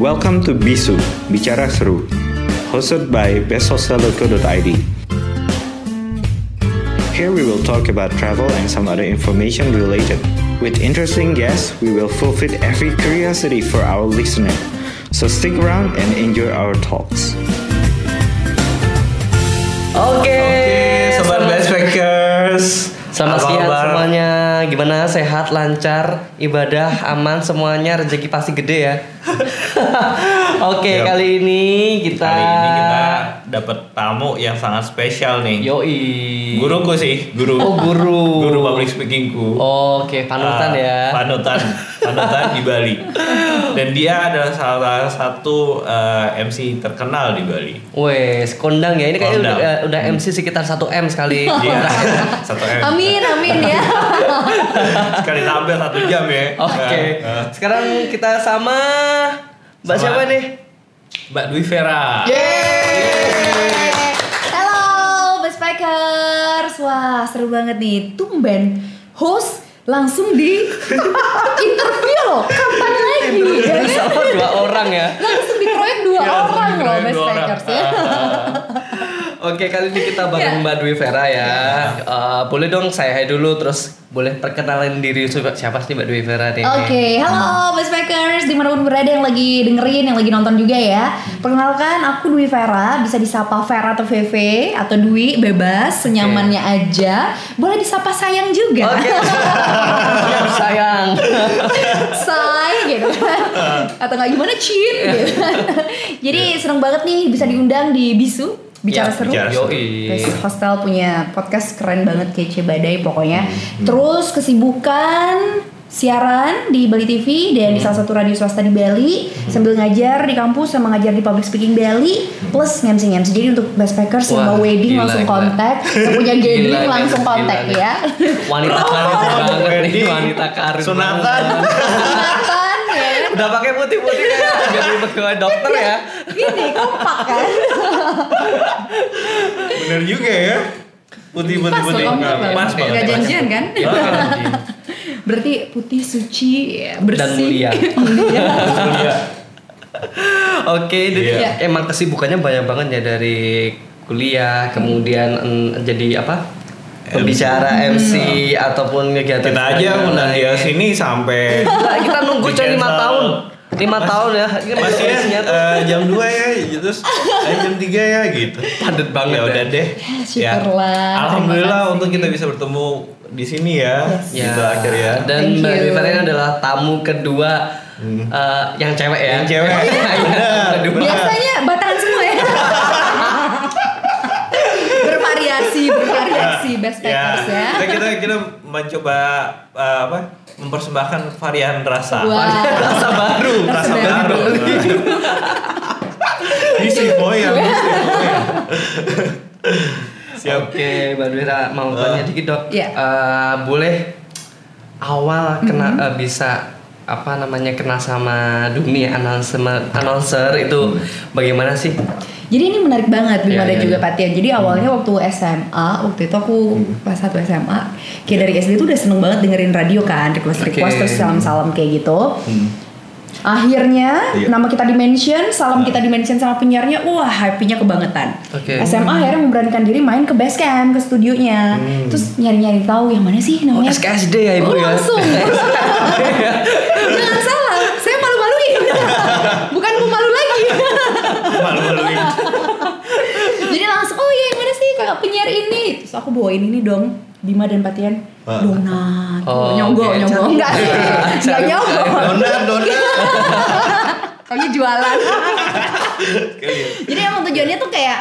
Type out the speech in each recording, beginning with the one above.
Welcome to Bisu, Bicara Seru, hosted by besthostel.co.id. Here we will talk about travel and some other information related. With interesting guests, we will fulfill every curiosity for our listener. So stick around and enjoy our talks. Oke, Sobat Backpackers. Selamat siang semuanya. Gimana? Sehat, lancar, ibadah aman semuanya, rezeki pasti gede ya. Oke, Yap. kali ini kita Kali ini kita dapat tamu yang sangat spesial nih. Yoi. Guruku sih, guru. Oh, guru. Guru public speakingku. Oke, panutan Ah, ya. Panutan, panutan di Bali. Dan dia adalah salah satu eh, MC terkenal di Bali. Wes, kondang ya. Ini kayaknya udah, udah MC sekitar 1 M sekali. Dia satu M. Amin, amin ya. Sekali tampil satu jam ya. Oke. Nah, Sekarang kita sama Mbak Sama- siapa nih? Mbak Dwi Vera. Yeay. Halo, Backpackers. Wah, seru banget nih. Tumben host langsung di interview loh. Kapan lagi? Ya kan? Sama dua orang ya. Langsung dikeroyok dua Ya, langsung orang loh Backpackers ya. Oke kali ini kita bareng Mbak Dwi Vera ya. Eh, boleh dong saya hai dulu terus boleh perkenalan diri siapa sih Mbak Dwi Vera nih? Oke, halo Backpackers di mana pun berada yang lagi dengerin, yang lagi nonton juga ya Perkenalkan, aku Dwi Vera, bisa disapa Vera atau VV Atau Dwi, bebas, senyamannya aja Boleh disapa sayang juga Oke. Siap sayang. say gitu kan atau nggak gimana cheat gitu kan. jadi seneng banget nih bisa diundang di bisu bicara Ya, seru. bicara seru. Guys, hostel punya podcast keren banget kece badai pokoknya. Hmm, terus kesibukan siaran di Bali TV dan di Hmm. salah satu radio swasta di Bali. Sambil ngajar di kampus sama ngajar di public speaking Bali. Plus ngemsi ngemsi jadi untuk backpackers yang Wah, mau wedding gila, langsung kontak yang punya gathering gila, langsung kontak ya. Wanita karir banget nih, wanita karir. Sunatan. Udah pakai putih-putih kayak jadi pegawai dokter ya. Gini kompak kan Bener juga ya. Putih putih putih. Pas banget. Gak janjian kan Berarti putih suci ya, bersih Dan mulia. Mulia. Iya. Oke, jadi Iya. emang kesibukannya banyak banget ya dari kuliah, kemudian mm, jadi apa? Pembicara MC ataupun kegiatan Kita aja undang dia sini sampai Nah, kita nunggu 5 selalu. tahun. 5 tahun ya. Ini Masih ya eh, jam 2 ya, terus eh, jam 3 ya gitu. padet banget ya udah deh. syukurlah. Alhamdulillah Terima untuk kita bisa bertemu di sini ya. Ya, Gitu akhirnya. Dan Mbak ini adalah tamu kedua eh, yang cewek ya. Yang cewek. Yang kedua. Biasanya batangan semua ya Bervariasi, bervariasi best packers ya, Kita, kita kita mencoba eh, apa? Mempersembahkan varian rasa. Wah. Rasa baru. Rasa Rasa baru. Isi boy yang isi boy. Siap. Oke, Mbak Dwira mau tanya Eh. dikit dok. Iya. Eh, boleh awal kena eh, bisa apa namanya kena sama dunia announcer announcer itu bagaimana sih? Jadi ini menarik banget Bima Iya, dan iya, juga iya. Patian. Jadi awalnya waktu SMA, waktu itu aku kelas 1 SMA, kayak dari SD tuh udah seneng banget dengerin radio kan, request request Oke. terus salam-salam kayak gitu. Hmm. Akhirnya Iya. nama kita di mention, salam kita di mention sama penyiarnya, wah happy-nya kebangetan. Oke. SMA akhirnya memberanikan diri main ke base camp, ke studionya. Hmm. Terus nyari-nyari tahu yang mana sih Oh, namanya. SKSD ya ibu Oh, ya. langsung. Jangan salah, saya malu-maluin. Bukan mau malu lagi. Malu-maluin. Jadi langsung, oh iya yang mana sih kakak penyiar ini? Terus aku bawain ini dong, Bima dan Patian. Ah. Donat. Oh, nyogok, oke. nyogok. Enggak sih. Enggak nyogok. Donat, donat. Kami jualan. Jadi emang tujuannya tuh kayak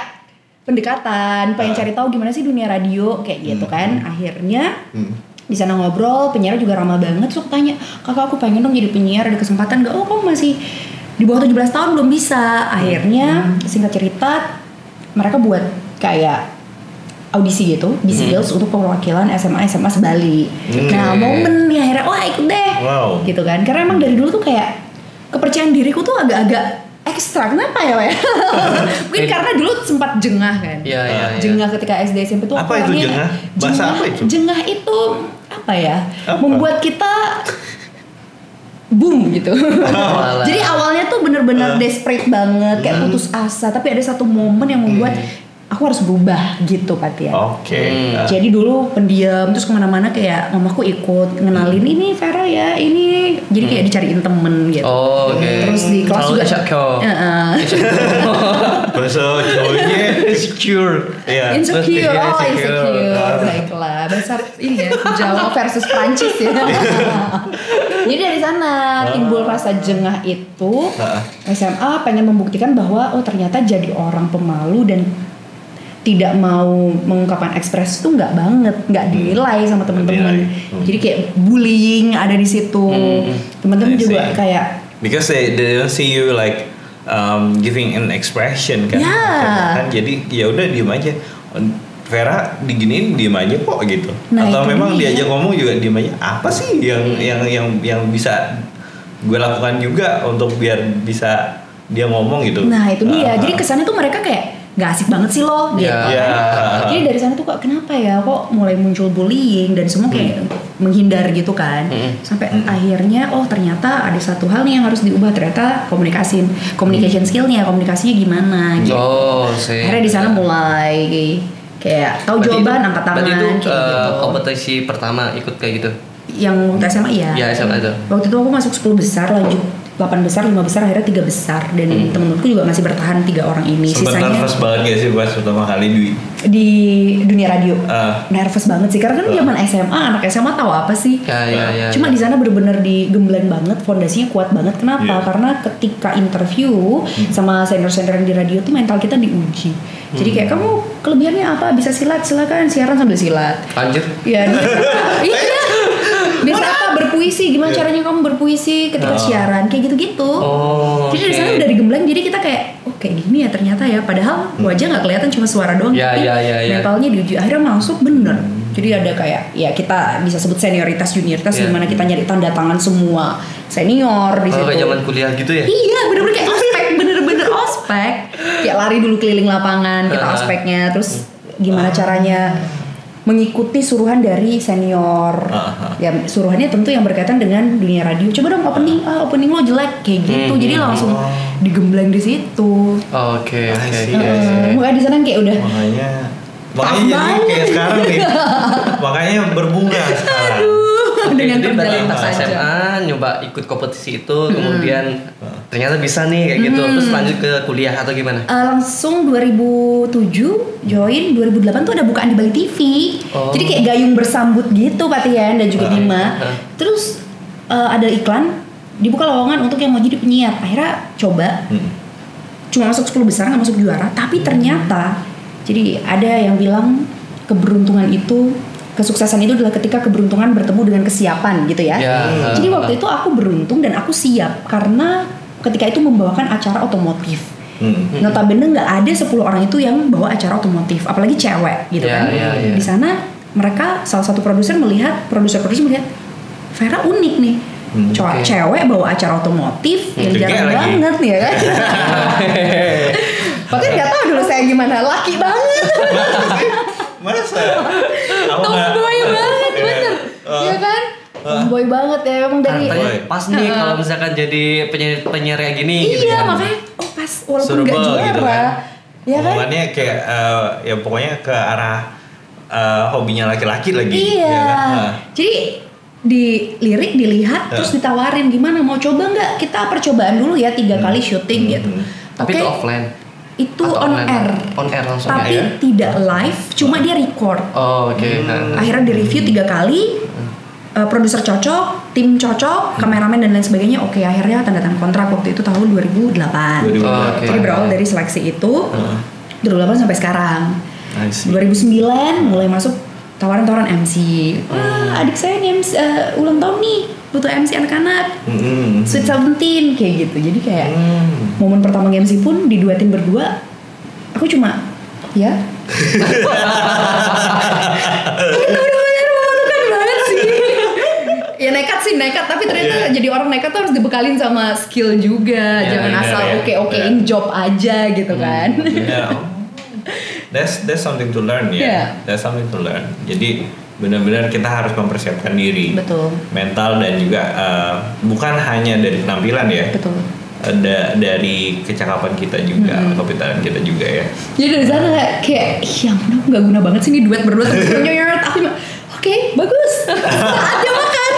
pendekatan, pengen cari tahu gimana sih dunia radio kayak gitu kan. Akhirnya Hmm. di sana ngobrol, penyiar juga ramah banget. Aku tanya, kakak aku pengen dong jadi penyiar, ada kesempatan gak? Oh kamu masih di bawah 17 tahun belum bisa. Akhirnya singkat cerita, mereka buat kayak audisi gitu, BC Girls untuk perwakilan SMA SMA Bali. Hmm. Nah momen nih akhirnya, wah ikut deh, Wow. gitu kan. Karena emang dari dulu tuh kayak kepercayaan diriku tuh agak-agak ekstra. Kenapa ya, Weh? Mungkin karena dulu sempat jengah kan Iya iya. iya. jengah ketika SD SMP tuh Apa itu jengah? Bahasa apa itu? Jengah itu apa ya? Apa? Membuat kita boom gitu. Jadi awalnya tuh bener-bener desperate banget, kayak putus asa. Tapi ada satu momen yang membuat aku harus berubah gitu Patia. Oke. Hmm. Ah. Jadi dulu pendiam terus ke mana-mana kayak mamaku ikut ngenalin ini Vera ya ini jadi kayak dicariin temen gitu. Oh, oke. Terus di kelas juga. Bahasa Jawanya Insecure. Iya. insecure, Iya, oh insecure. insecure, baiklah bahasa ini ya Jawa versus Prancis ya. Jadi dari sana timbul rasa jengah itu SMA pengen membuktikan bahwa oh ternyata jadi orang pemalu dan tidak mau mengungkapkan ekspresi itu nggak banget, nggak dinilai sama teman-teman. Hmm. Jadi kayak bullying ada di situ. Teman-teman I juga see. kayak Because they, they don't see you like um, giving an expression kan. Ya. Kan jadi ya udah diem aja. Vera diginiin diem aja kok gitu. Nah, Atau memang dia. diajak ngomong juga diem aja. Apa sih yang yang yang yang bisa gue lakukan juga untuk biar bisa dia ngomong gitu. Nah itu dia. Ah. Jadi kesannya tuh mereka kayak nggak asik banget sih lo gitu. Ya. Ya. Jadi dari sana tuh kok kenapa ya kok mulai muncul bullying dan semua kayak menghindar gitu kan. Mm. Sampai akhirnya oh ternyata ada satu hal nih yang harus diubah ternyata komunikasi communication skillnya komunikasinya gimana gitu. Oh, sih. Akhirnya di sana mulai kayak tahu jawaban itu- angkat tangan itu kayak eh, gitu. kompetisi pertama ikut kayak gitu. Yang waktu SMA ya. Ya, SMA itu. Waktu itu aku masuk 10 besar lanjut 8 besar, 5 besar akhirnya 3 besar dan temen-temenku juga masih bertahan tiga orang ini. Sempet Sisanya nervous banget gak sih pas pertama kali Dwi? di dunia radio. Ah. Nervous banget sih karena kan Ah. zaman SMA anak SMA tahu apa sih? Ya, ya, ya. Cuma di sana bener-bener digembleng banget, fondasinya kuat banget. Kenapa? Iya. Karena ketika interview sama senior-senior yang di radio tuh mental kita diuji. Jadi kayak kamu kelebihannya apa? Bisa silat, silakan siaran sambil silat. Lanjut. Iya, iya. Bisa berpuisi? Gimana caranya kamu berpuisi ketika Oh. siaran? Kayak gitu-gitu. Oh, Jadi dari oke. sana udah digembleng, jadi kita kayak, oh kayak gini ya ternyata ya. Padahal wajah nggak kelihatan cuma suara doang, Ya, tapi ya, ya, ya. mentalnya diuji. Akhirnya masuk bener. Jadi ada kayak, ya kita bisa sebut senioritas, junioritas, Ya. gimana kita nyari tanda tangan semua senior di Oh, situ. kayak zaman kuliah gitu ya? Iya, bener-bener kayak ospek, bener-bener ospek. Kayak lari dulu keliling lapangan, kita Ah. ospeknya, terus gimana caranya mengikuti suruhan dari senior. Ah, ah. Ya suruhannya tentu yang berkaitan dengan dunia radio. Coba dong opening, ah, opening lo jelek kayak gitu. Hmm, Jadi langsung digembleng di situ. Oh, Oke, I oke, Makanya di sana kayak udah Makanya makanya jadi kayak sekarang nih. makanya berbunga sekarang. Oke, dengan jadi aja. SMA nyoba ikut kompetisi itu, kemudian ternyata bisa nih kayak gitu. Terus lanjut ke kuliah atau gimana? Eh, langsung 2007 join 2008 tuh ada bukaan di Bali TV Oh. jadi kayak gayung bersambut gitu Pak Tian dan juga Bima ah. terus eh, ada iklan dibuka lowongan untuk yang mau jadi penyiar akhirnya coba Hmm. cuma masuk 10 besar nggak masuk juara tapi ternyata jadi ada yang bilang keberuntungan itu kesuksesan itu adalah ketika keberuntungan bertemu dengan kesiapan gitu ya Ya, jadi waktu itu aku beruntung dan aku siap karena ketika itu membawakan acara otomotif Hmm. Notabene nggak ada 10 orang itu yang bawa acara otomotif, apalagi cewek gitu Ya, kan. ya, ya. Di sana mereka salah satu produser melihat, produser-produser melihat Vera unik nih. Hmm, Cowok oke. cewek bawa acara otomotif yang Oke, jarang lagi. banget nih ya kan. Bahkan nggak tahu dulu saya gimana, laki banget. Masa? Tomboy banget, Iya. bener. Oh. Iya kan? Tomboy banget ya emang dari pas nih kalau misalkan jadi penyiar penyiar kayak gini gitu Iya, kan. makanya oh pas walaupun nggak bel juara. gitu kan. Ya kan? Omongannya kayak eh, ya pokoknya ke arah eh, hobinya laki-laki lagi. Iya. ya kan? Nah. Jadi di lirik dilihat terus ditawarin gimana mau coba nggak kita percobaan dulu ya tiga kali syuting gitu. Hmm. Tapi itu offline. Itu Atau on online? air. On air langsung Tapi ya? tidak live, cuma dia record. Oh, oke. Nah. Akhirnya di review tiga kali. eh, produser cocok, tim cocok, kameramen dan lain sebagainya. Oke, akhirnya tanda tangan kontrak waktu itu tahun 2008. 2008. Oh, oke. Jadi berawal dari seleksi itu Heeh. 2008 sampai sekarang. I see. 2009 mulai masuk tawaran-tawaran MC. Wah, adik saya nih MC, eh, ulang tahun nih, butuh MC anak-anak. Mm-mm. Sweet Seventeen kayak gitu. Jadi kayak Hmm. momen pertama MC pun diduetin berdua. Aku cuma ya. sih. ya nekat sih nekat tapi ternyata Iya. jadi orang nekat tuh harus dibekalin sama skill juga Ya, jangan bener asal ya. oke okein job aja gitu kan Yeah. That's that's something to learn ya. Yeah. That's something to learn. Jadi benar-benar kita harus mempersiapkan diri. Betul. mental dan juga eh, bukan hanya dari penampilan ya. Betul. ada dari kecakapan kita juga kepintaran kita juga ya. Jadi dari sana kayak, ya ampun aku gak guna banget sih nih duet berdua. Terus nyeret aku oke bagus, saatnya makan.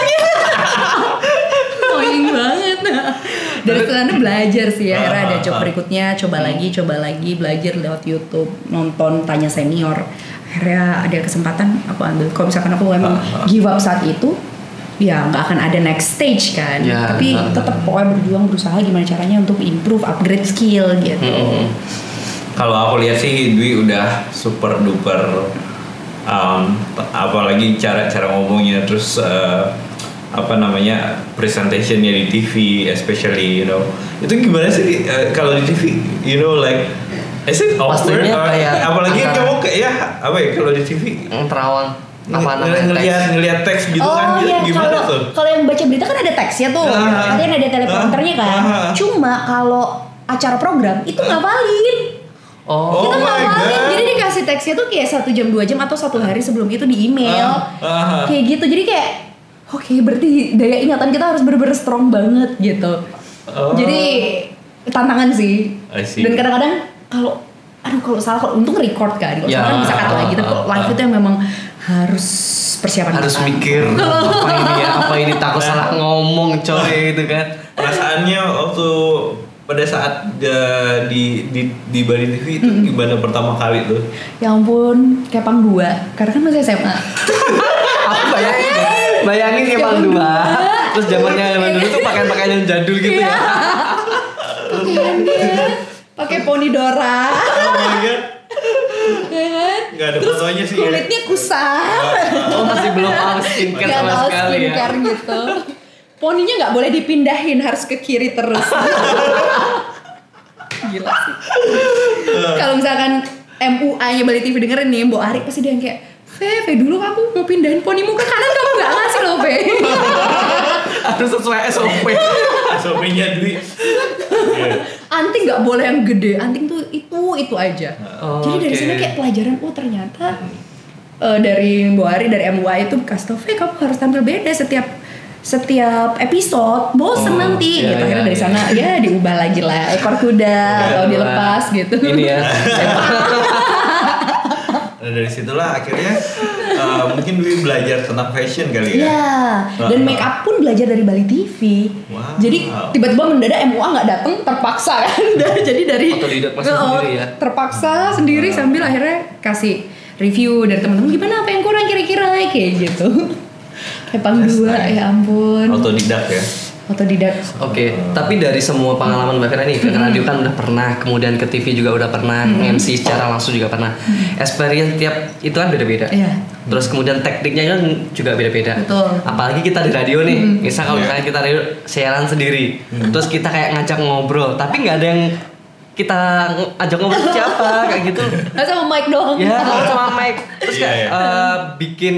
Annoying banget. Dari sana belajar sih ya, akhirnya ada job berikutnya Coba lagi, coba lagi, belajar lewat Youtube Nonton, tanya senior Akhirnya ada kesempatan aku ambil. Kalau misalkan aku emang give up saat itu Ya nggak akan ada next stage kan. Ya, Tapi uh, tetap pokoknya berjuang berusaha gimana caranya untuk improve, upgrade skill gitu. Kalau aku lihat sih Dwi udah super duper um, apalagi cara cara ngomongnya. Terus uh, apa namanya presentationnya di TV especially you know. Itu gimana sih uh, kalau di TV you know like is it awkward Pastinya Uh, kayak apalagi kamu kayak ya apa ya kalau di TV Yang terawang apa Ng- namanya ngelihat teks. ngelihat teks gitu oh kan iya, gimana kalau tuh kalau yang baca berita kan ada teksnya tuh, Ah. kan ada teleprompternya kan. Ah. Ah. Cuma kalau acara program itu ngapalin. Oh, Oh kita my ngapalin, God. jadi dikasih teksnya tuh kayak satu jam dua jam atau satu hari sebelum itu di email, Ah. Ah. kayak gitu. Jadi kayak oke berarti daya ingatan kita harus bener-bener strong banget gitu. Oh. Jadi tantangan sih. I see. Dan kadang-kadang kalau aduh kalau salah kalau untung record kan, kalau Ya. salah kan bisa cut lagi. Tapi kalau live itu yang memang harus persiapan harus matang. mikir apa ini ya apa ini takut salah ngomong coy itu kan perasaannya waktu pada saat uh, di di di Bali TV itu gimana pertama kali tuh Ya ampun, kayak pang dua. Karena kan masih SMA. aku bayangin bayangin kayak bang dua terus zamannya zaman dulu tuh pakaian pakaian yang jadul gitu ya dia pakai poni Dora. oh my god ya nggak ada Terus fotonya sih ya. kulitnya kusam. oh masih belum tahu skincare Gak sama tahu sekali ya skincare gitu. Poninya nggak boleh dipindahin, harus ke kiri terus. Gila sih. Kalau misalkan MUA-nya Bali TV dengerin nih, Mbok Ari pasti dia yang kayak, Ve, Ve dulu aku mau pindahin ponimu ke kanan kamu nggak ngasih loh, Ve. harus sesuai SOP SOP-nya Dwi Iya. anting nggak boleh yang gede. Anting tuh itu itu aja. Oh, jadi dari oke. sana kayak pelajaran oh ternyata eh, dari Mbak Ari dari MUA itu kasih tau "Ve, kamu harus tampil beda setiap setiap episode. Bosen Oh, nanti. iya, gitu. akhirnya iya, dari iya. sana ya diubah lagi lah. Ekor kuda kalau dilepas gitu. Ini ya. Nah, dari situlah akhirnya uh, mungkin Dwi belajar tentang fashion kali ya. Ya, dan Ah. make up pun belajar dari Bali TV. Wow. Jadi tiba-tiba mendadak MUA nggak datang terpaksa kan. Jadi dari Otodidak masih Oh, sendiri ya? Terpaksa sendiri sambil akhirnya kasih review dari teman-teman gimana apa yang kurang kira-kira kayak gitu. Kayak pang That's dua nice. ya ampun. Otodidak ya. Otodidak. Oke, tapi dari semua pengalaman Mbak Fira nih, ke radio kan udah pernah, kemudian ke TV juga udah pernah, MC secara langsung juga pernah. Experience tiap itu kan beda-beda. Iya. Terus kemudian tekniknya kan juga beda-beda. Betul. Apalagi kita di radio nih, misal kalau Iya. misalnya kita radio siaran sendiri, terus kita kayak ngajak ngobrol, tapi nggak ada yang kita ajak ngobrol siapa kayak gitu. Nggak sama mic doang. ya sama Mike terus Iya, kayak eh, bikin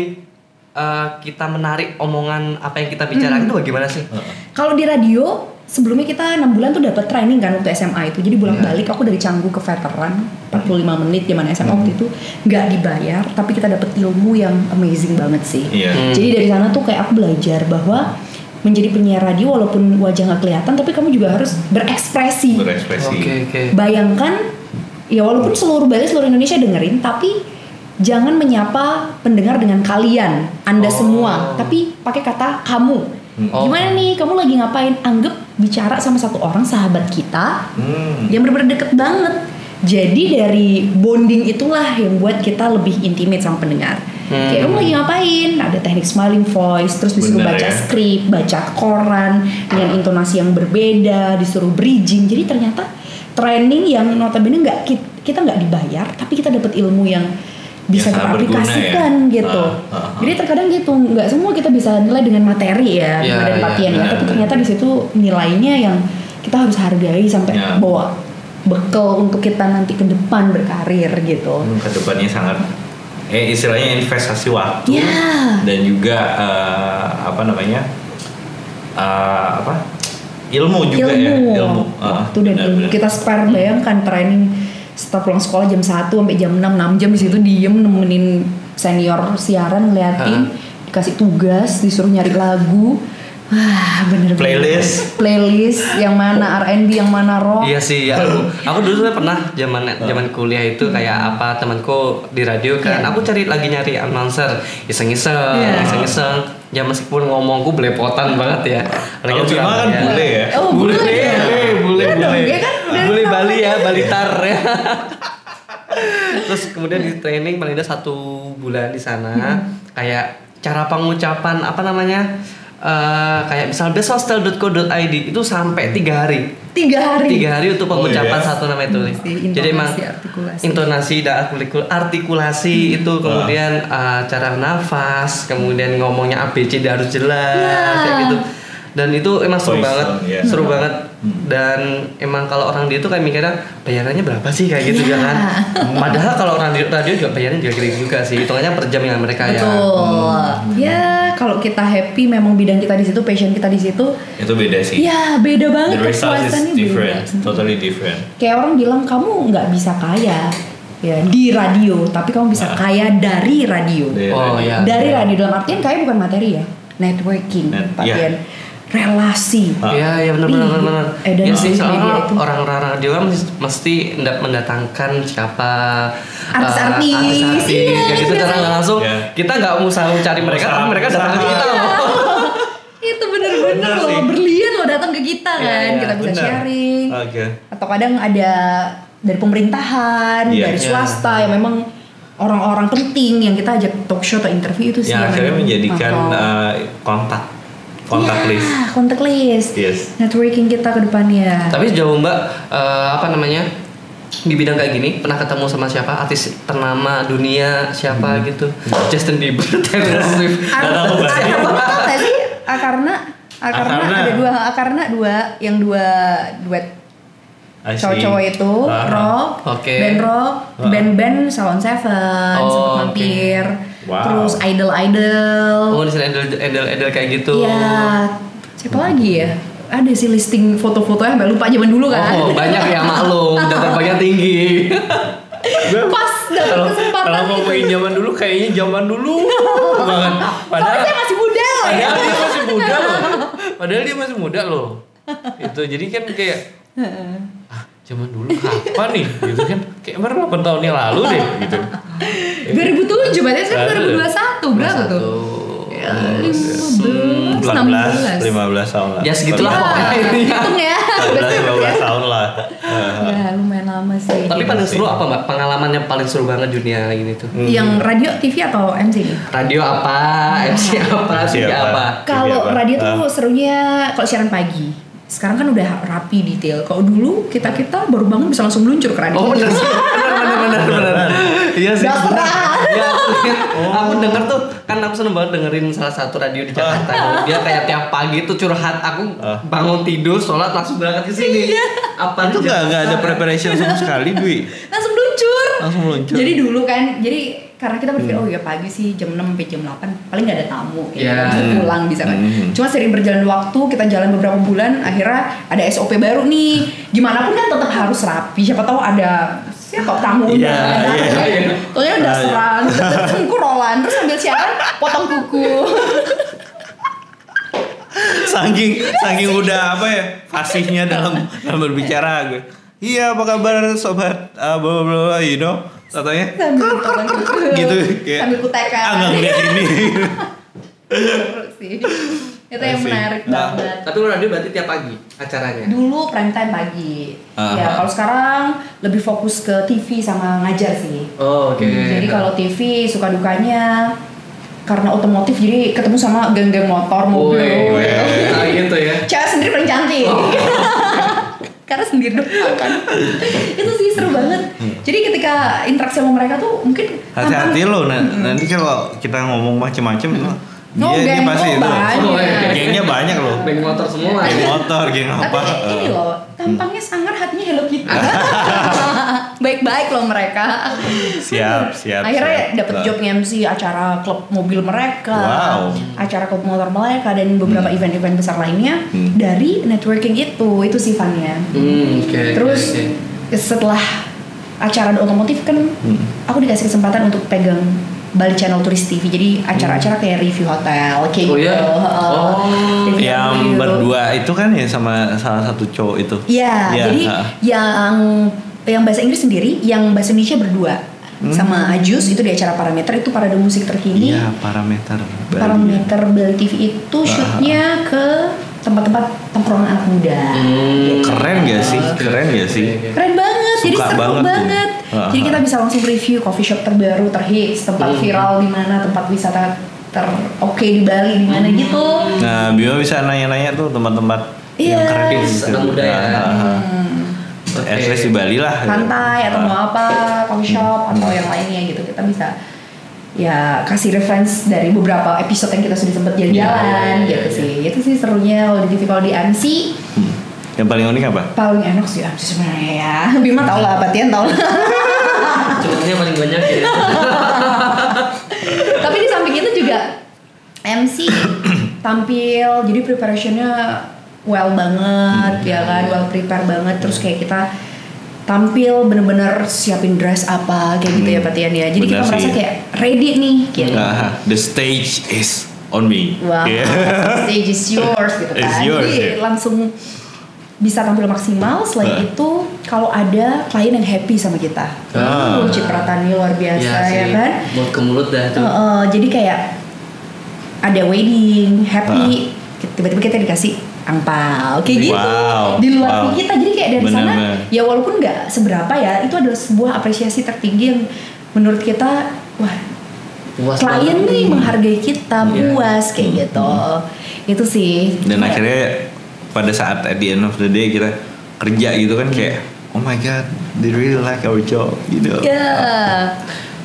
eh, kita menarik omongan apa yang kita bicarakan itu bagaimana sih? Kalau di radio sebelumnya kita enam bulan tuh dapat training kan waktu SMA itu. Jadi bolak balik aku dari Canggu ke veteran 45 menit zaman SMA waktu itu nggak dibayar, tapi kita dapat ilmu yang amazing banget sih. Iya. Hmm. Jadi dari sana tuh kayak aku belajar bahwa menjadi penyiar radio walaupun wajah nggak kelihatan, tapi kamu juga harus berekspresi. Berekspresi. Oke oke. Bayangkan ya walaupun seluruh Bali seluruh Indonesia dengerin, tapi jangan menyapa pendengar dengan kalian, anda Oh. semua, tapi pakai kata kamu. Oh. Gimana nih, kamu lagi ngapain? Anggap bicara sama satu orang sahabat kita Hmm. yang benar-benar deket banget. Jadi dari bonding itulah yang buat kita lebih intimate sama pendengar. Hmm. Kayak kamu lagi ngapain? Ada teknik smiling voice, terus disuruh Bener baca ya. skrip, baca koran dengan intonasi yang berbeda, disuruh bridging. Jadi ternyata training yang notabene nggak kit- kita nggak dibayar, tapi kita dapat ilmu yang bisa sangat teraplikasikan ya. gitu. Ah, ah, ah. Jadi terkadang gitu, nggak semua kita bisa nilai dengan materi ya, Iya, dan iya, pelatihan ya, benar, tapi benar. ternyata di situ nilainya yang kita harus hargai sampai Ya. bawa bekal untuk kita nanti ke depan berkarir gitu. Hmm, Ke depannya sangat eh istilahnya investasi waktu Ya. dan juga eh, apa namanya eh, apa ilmu juga ya ilmu, ilmu Ah, waktu dan ilmu benar-benar. kita spare bayangkan training setelah pulang sekolah jam 1 sampai jam 6 6 jam di situ diem nemenin senior siaran ngeliatin dikasih tugas disuruh nyari lagu wah bener Playlist. playlist yang mana R&B yang mana rock Iya sih, ya. aku, aku dulu tuh pernah zaman zaman kuliah itu kayak apa temanku di radio kan, Iya. aku cari lagi nyari announcer, iseng-iseng, Iya. iseng-iseng. Ya meskipun ngomongku belepotan banget ya. Kalau Bima kan Surabaya. bule ya. oh Bule, boleh bule, bule, Iya dong, bule. dia kan Bule. Bali ya, Balitar ya. Terus kemudian di training paling tidak satu bulan di sana, Hmm. kayak cara pengucapan apa namanya? Eh, kayak misal besthostel.co.id itu sampai tiga hari tiga hari tiga hari untuk Oh, pengucapan iya. satu nama itu Intonasi, jadi emang artikulasi. intonasi dan artikul- artikulasi itu kemudian uh, cara nafas kemudian ngomongnya ABC harus jelas Ya. kayak gitu dan itu emang seru Voice banget ya. seru banget dan emang kalau orang dia tuh kayak mikirnya bayarannya berapa sih? kayak gitu Ya. ya kan? Padahal kalau orang radio, radio juga bayarannya juga gitu juga sih. Hitungannya per jam ya mereka ya. Betul. Ya kalau kita happy memang bidang kita di situ passion kita di situ Itu beda sih. ya beda banget The result is different, beda totally different. kayak orang bilang kamu nggak bisa kaya ya di radio tapi kamu bisa kaya dari radio. Dari Oh, radio. ya. dari radio dalam artian kaya bukan materi ya networking Net- ya. Relasi Ah. Iya, iya benar benar benar. benar. Eh, dan ya sih, soalnya orang-orang radio kan mesti- mesti nda- mendatangkan siapa Artis-artis, eh, artis-artis, iya, kayak gitu iya. cara nggak langsung. Iya. Kita nggak usah cari mereka, tapi mereka datang ke kita loh. itu bener-bener Bener loh sih. berlian loh datang ke kita Iya, kan iya, kita bisa bener. sharing Oke. atau kadang ada dari pemerintahan Iya. dari Iya. swasta yang memang orang-orang penting yang kita ajak talk show atau interview itu sih Yang yang akhirnya menjadikan uh, kontak, kontak Iya, list. kontak list. Yes. networking kita ke depannya. Tapi sejauh Mbak eh, apa namanya? di bidang kayak gini pernah ketemu sama siapa? Artis ternama dunia siapa gitu? Justin Bieber Taylor Swift. Kamu tahu nggak sih? Karena karena ada dua karena dua yang dua duet cowok-cowok itu Ah. rock Oke. band rock band-band Salon Seven Oh, sempat mampir Wow. terus idol idol oh di idol idol idol kayak gitu Iya. Siapa lagi ya? Ada sih listing foto-fotonya sampai lupa zaman dulu kan. Oh banyak ya maklum dan terbangnya tinggi. Pas Kalau kesempatan kalau ngomongin zaman dulu kayaknya zaman dulu banget. Soalnya Padahal saya masih muda loh ya. padahal dia masih muda loh. Padahal dia masih muda loh. Itu jadi kan kayak ah, zaman dulu kapan nih gitu kan kayak baru 8 tahun yang lalu deh gitu 2007 berarti sekarang Aduh. 2021 berapa tuh? Ya, 15, 15 16. 15 tahun lah Ya segitulah Ya, pokoknya hitung ya. Udah 15 sibuk ya. 15 tahun lah Ya, lumayan lama sih. Tapi paling seru apa mbak? Pengalaman yang paling seru banget dunia ini tuh. Yang radio, TV atau MC nih? Radio apa? MC apa? TV apa? apa? Kalau radio tuh Ah. serunya kalau siaran pagi. Sekarang kan udah rapi detail. Kalau dulu kita kita baru bangun bisa langsung meluncur ke radio. Oh bener sih, bener bener bener bener. Iya sih. Gak bener. pernah. Ya aku lihat, aku denger tuh kan aku seneng banget dengerin salah satu radio di Jakarta. Dia kayak tiap pagi tuh curhat. Aku Ah. bangun tidur, sholat langsung berangkat ke sini. Apa itu nggak nggak ada preparation sama sekali Dwi langsung meluncur. Langsung meluncur. Jadi dulu kan, jadi karena kita berpikir oh ya pagi sih jam 6 sampai jam 8 paling nggak ada tamu ya Iya. bisa pulang bisa kan. Hmm. Cuma sering berjalan waktu, kita jalan beberapa bulan akhirnya ada SOP baru nih. Gimana pun kan tetap harus rapi. Siapa tahu ada siapa tamu Iya, undangan, iya, iya. Pokoknya udah Ah, iya. terus rolan, terus sambil siaran potong kuku. saking saking udah apa ya fasihnya dalam dalam berbicara gue iya apa kabar sobat uh, bla you know katanya sambil gitu kayak sambil kutekan. ah nggak ngeliat ini sih. Itu yang menarik Ah. banget. Tapi kalau radio berarti tiap pagi acaranya. Dulu prime time pagi. Aha. Ya, kalau sekarang lebih fokus ke TV sama ngajar sih. Oh, oke. Jadi kalau TV suka dukanya karena otomotif jadi ketemu sama geng-geng motor, mobil. Gitu. ah, gitu ya. Cewek sendiri paling cantik. Oh. karena sendiri doang kan. Itu sih seru banget. Jadi ketika interaksi sama mereka tuh mungkin hati-hati lo na- nanti kalau kita ngomong macem-macem No, dia, dia geng pasti itu banyak. Oh, iya. gengnya banyak loh Geng motor semua. geng motor geng Tapi apa ini eh. loh, tampangnya sangar hatinya Hello Kitty. Baik-baik loh mereka. siap siap Akhirnya siap. dapat job MC acara klub mobil mereka, Wow. acara klub motor mereka dan beberapa event-event besar lainnya Hmm. dari networking itu, itu sih funnya. Hmm, oke. oke, Terus oke. setelah acara otomotif kan, Hmm. aku dikasih kesempatan untuk pegang Bali Channel Tourist TV. Jadi acara-acara kayak review hotel kayak Oh, gitu. iya? Oh. Review- Yang review. berdua itu kan ya sama salah satu cowok itu. Iya, Iya, jadi ha. yang yang bahasa Inggris sendiri, yang bahasa Indonesia berdua. Sama Ajus itu di acara parameter itu parade musik terkini. Hmm. Iya, parameter. Bali. Parameter Bali TV itu shootnya ke tempat-tempat tongkrongan anak muda. Hmm. Gitu. Keren gak sih? Keren gak sih? Keren banget, jadi Suka seru banget banget. tuh. Ah, Jadi ah. kita bisa langsung review coffee shop terbaru, terhits, tempat Hmm. viral di mana, tempat wisata ter oke di Bali di mana Hmm. gitu. Nah, Bima bisa nanya-nanya tuh tempat-tempat Iya. yang keren gitu. anak muda ya. Ah, ah. Hmm. Oke. At least di Bali lah. pantai atau mau apa coffee shop atau yang lainnya gitu kita bisa ya kasih reference dari beberapa episode yang kita sudah sempat jalan-jalan Iya, iya, gitu iya, sih itu sih serunya kalau di TV kalau di MC Hmm. Yang paling unik apa? paling enak sih MC sebenarnya ya Bima tau lah Batian tau lah Cumannya paling banyak ya. tapi di samping itu juga MC tampil jadi preparationnya well banget ya kan well prepare banget terus kayak kita tampil bener-bener siapin dress apa kayak gitu ya Hmm. Patian ya jadi kita Bener merasa sih. kayak ready nih gitu Nah, the stage is on me. Wah, Yeah. stage is yours gitu kan. It's yours, Jadi ya. langsung bisa tampil maksimal. Selain Nah. itu, kalau ada klien yang happy sama kita, Ah. uh, Cipratani luar biasa Iya ya sih. kan. Mulut ke mulut dah tuh. Uh, uh, jadi kayak ada wedding, happy, tiba-tiba kita dikasih angpau kayak gitu Wow, di luar wow. kita jadi kayak dari sana Bener-bener. ya walaupun nggak seberapa ya itu adalah sebuah apresiasi tertinggi yang menurut kita wah Puas klien banget nih menghargai kita Iya. puas kayak gitu itu sih Dan Kayak- akhirnya pada saat at the end of the day kita kerja gitu kan kayak oh my god they really like our job gitu. ya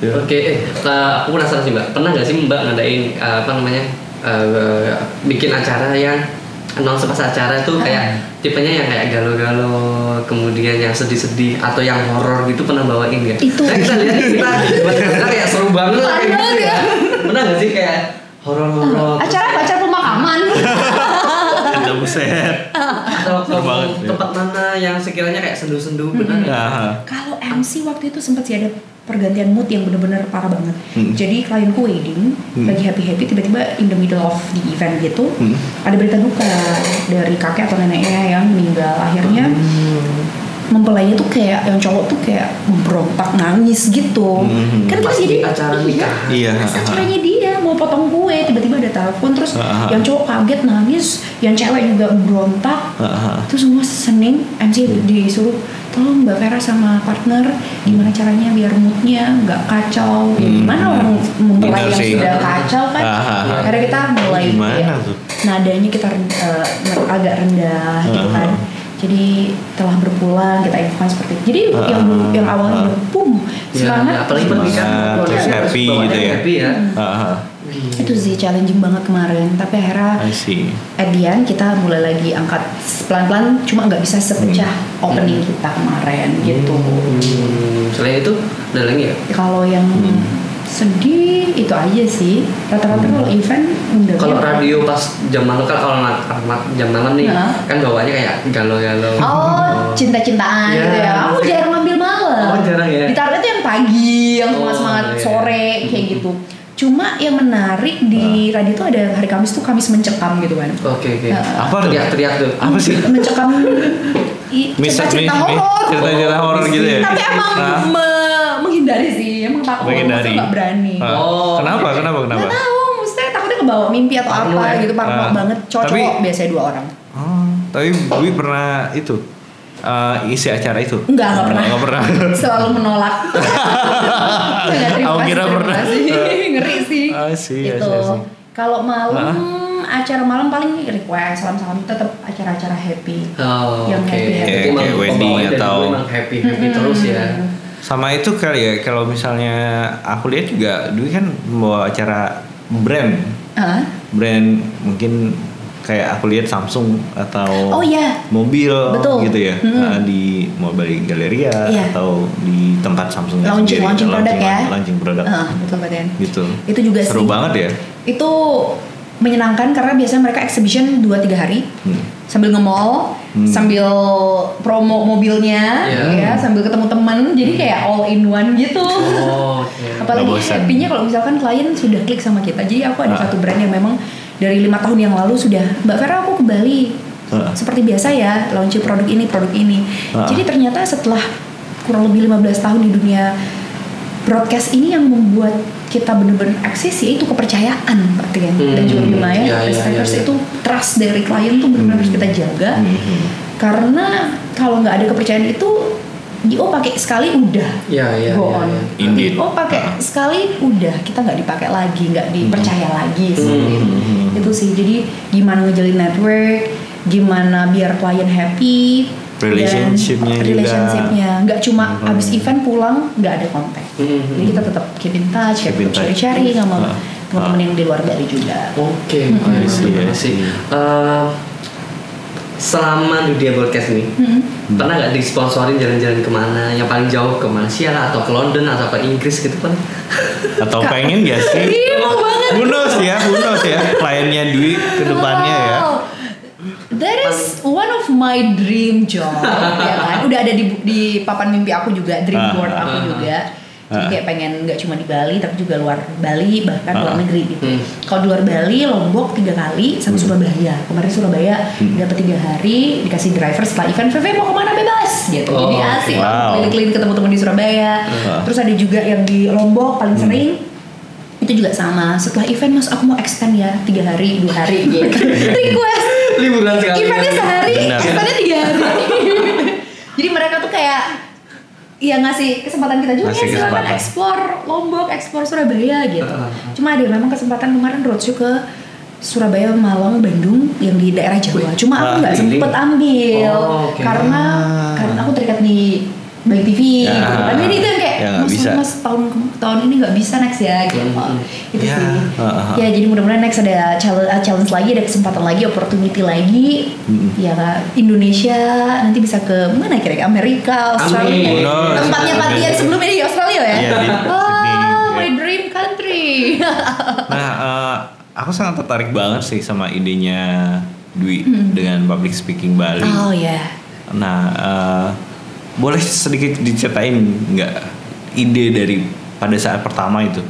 Ya. Oke, eh, uh, aku penasaran sih mbak, pernah nggak sih mbak ngadain uh, apa namanya uh, bikin acara yang announce pas acara tuh kayak tipenya yang kayak galau-galau, kemudian yang sedih-sedih atau yang horor gitu pernah bawain nggak? Itu. Nah, kita lihat kita kita kayak seru banget kayak gitu ya. ya. Pernah nggak sih kayak horor-horor? acara apa? acara pemakaman Ada buset. atau tempat mana yang sekiranya kayak sendu-sendu benar nggak? Nah, kalau MC waktu itu sempat sih ada pergantian mood yang bener-bener parah banget Hmm. jadi klienku wedding Hmm. lagi happy happy tiba-tiba in the middle of the event gitu Hmm. ada berita duka dari kakek atau neneknya yang meninggal akhirnya mempelainya tuh kayak yang cowok tuh kayak memberontak nangis gitu Hmm. kan Pas kita jadi di acara nikah. Iya, ha. acaranya dia mau potong kue tiba-tiba ada telepon terus ha. yang cowok kaget nangis yang cewek juga berontak ha. itu semua sening MC disuruh tolong Mbak Vera sama partner gimana caranya biar moodnya nggak kacau ya, Hmm. gimana orang mempelai Bener yang sih. sudah kacau kan Ah, ah, ah. akhirnya kita mulai Gimana tuh? nadanya kita eh, agak rendah gitu Ah, kan ah. jadi telah berpulang kita infokan seperti itu jadi Ah, yang dulu yang awalnya ah. udah boom Ya, semangat apalagi pernikahan Semangat, keluarga terus happy gitu ya. Happy ya. Ha, ha. itu sih challenging banget kemarin tapi akhirnya at the end kita mulai lagi angkat pelan-pelan cuma nggak bisa sepecah opening kita kemarin gitu Hmm, selain itu ada lagi ya? kalau yang sedih itu aja sih rata-rata kalau event Kalau radio pas jam malam kan kalau jam malam nih Nah. kan bawaannya kayak galau-galau. oh cinta-cintaan Iya. gitu ya aku jarang ngambil malam Oh, jarang ya? ditaruhnya tuh yang pagi yang Oh, semangat-semangat iya. sore kayak gitu cuma yang menarik di Ah. radio tuh ada hari Kamis tuh Kamis mencekam gitu kan Oke oke. Nah. Apa tuh? Teriak-teriak tuh. Apa sih? mencekam cerita-cerita horor cerita-cerita horor gitu ya? tapi emang Ah. me- menghindari sih emang takut Menghindari. nggak berani Ah. Oh, kenapa? oke. Kenapa? Kenapa? nggak tahu maksudnya takutnya kebawa mimpi atau Parno apa ya? gitu parno Ah. banget Tapi- biasanya dua orang Oh, tapi Dwi pernah itu eh, isi acara itu? Enggak, enggak pernah. Enggak pernah. selalu menolak Aku kira pernah. kasih. ngeri sih I see, I itu see, I see. kalau malam acara malam paling request salam salam tetap acara-acara happy Oh, Yang oke. happy-happy. Jadi Kayak- emang kayak wedding atau- dulu emang happy happy terus ya. Sama itu kali ya kalau misalnya aku lihat juga Dwi kan membawa acara brand. Ah, Brand mungkin kayak aku lihat Samsung atau Oh, iya. mobil Betul. gitu ya. Nah, di Mobile Galleria Iya. atau di tempat Samsung launching launching produk ya launching produk betul Badan gitu itu juga seru sih banget ya itu menyenangkan karena biasanya mereka exhibition 2-3 hari Hmm. sambil nge-mall, sambil promo mobilnya, Iya. ya, sambil ketemu temen, jadi kayak all in one gitu. Oh, oke. Apalagi happy-nya kalau misalkan klien sudah klik sama kita. Jadi aku ada Ah. satu brand yang memang dari lima tahun yang lalu sudah, Mbak Vera aku ke Bali. Ah. Seperti biasa ya, launching produk ini, produk ini. Ah. Jadi ternyata setelah kurang lebih 15 tahun di dunia broadcast ini yang membuat kita bener-bener eksis ya itu kepercayaan berarti kan dan Hmm. juga lumayan Ya, ya, ya, ya. itu trust dari klien tuh benar-benar harus kita jaga Hmm. karena kalau nggak ada kepercayaan itu oh pakai sekali udah Iya, iya, go iya, on iya. Indeed. oh pakai sekali udah kita nggak dipakai lagi nggak dipercaya lagi seperti itu Hmm. itu sih jadi gimana ngejalin network gimana biar klien happy dan Relationship-nya juga. relationship-nya nggak cuma Hmm. abis event pulang nggak ada kontak Hmm. jadi kita tetap keep in touch Keep in touch. sharing sama Ah. teman-teman yang di luar Bali juga Oke, Hmm. I see, I I see. see. Selama dunia broadcast ini, Hmm. pernah nggak disponsorin jalan-jalan ke mana? Yang paling jauh ke Malaysia lah, atau ke London, atau ke Inggris gitu kan? Atau pengen gak sih? Knows ya, knows ya kliennya Dwi ke depannya ya. Wow. That is one of my dream job, ya kan? Udah ada di di papan mimpi aku juga, dream Ah, board aku juga. Jadi ah. kayak pengen nggak cuma di Bali, tapi juga luar Bali, bahkan Ah. luar negeri gitu. Hmm. Kalau di luar Bali, Lombok tiga kali, sama Surabaya. Kemarin Surabaya Hmm. dapat tiga hari, dikasih driver setelah event. VV mau ke mana bebas, gitu. Oh, Jadi asik, wow. keliling-keliling ketemu teman di Surabaya. Ah. Terus ada juga yang di Lombok paling Hmm. sering itu juga sama setelah event mas aku mau extend ya tiga hari dua hari gitu request Liburan sekali. eventnya sehari Benar. extendnya tiga hari jadi mereka tuh kayak ya ngasih kesempatan kita juga Ngasih ya silakan eksplor Lombok eksplor Surabaya gitu ah, ah. cuma ada memang kesempatan kemarin roadshow ke Surabaya, Malang, Bandung yang di daerah Jawa. Cuma aku nggak sempet ambil Oh, oke. karena Ah. karena aku terikat di Baik TV Ya. gitu kan. Jadi itu yang kayak Ya, mas, bisa. mas tahun tahun ini nggak bisa next ya gitu. Hmm. Itu Ya. sih. Ah, ah. Ya jadi mudah-mudahan next ada challenge, challenge lagi, ada kesempatan lagi, opportunity lagi. Hmm. Ya Kak, Indonesia nanti bisa ke mana kira-kira Amerika, Australia. Amin. Oh, Tempatnya Amin. Patian sebelumnya di Australia ya. Iya, di oh, my dream country. Nah, eh, aku sangat tertarik banget sih sama idenya Dwi Hmm. dengan public speaking Bali. oh ya. Nah, eh, boleh sedikit diceritain nggak ide dari pada saat pertama itu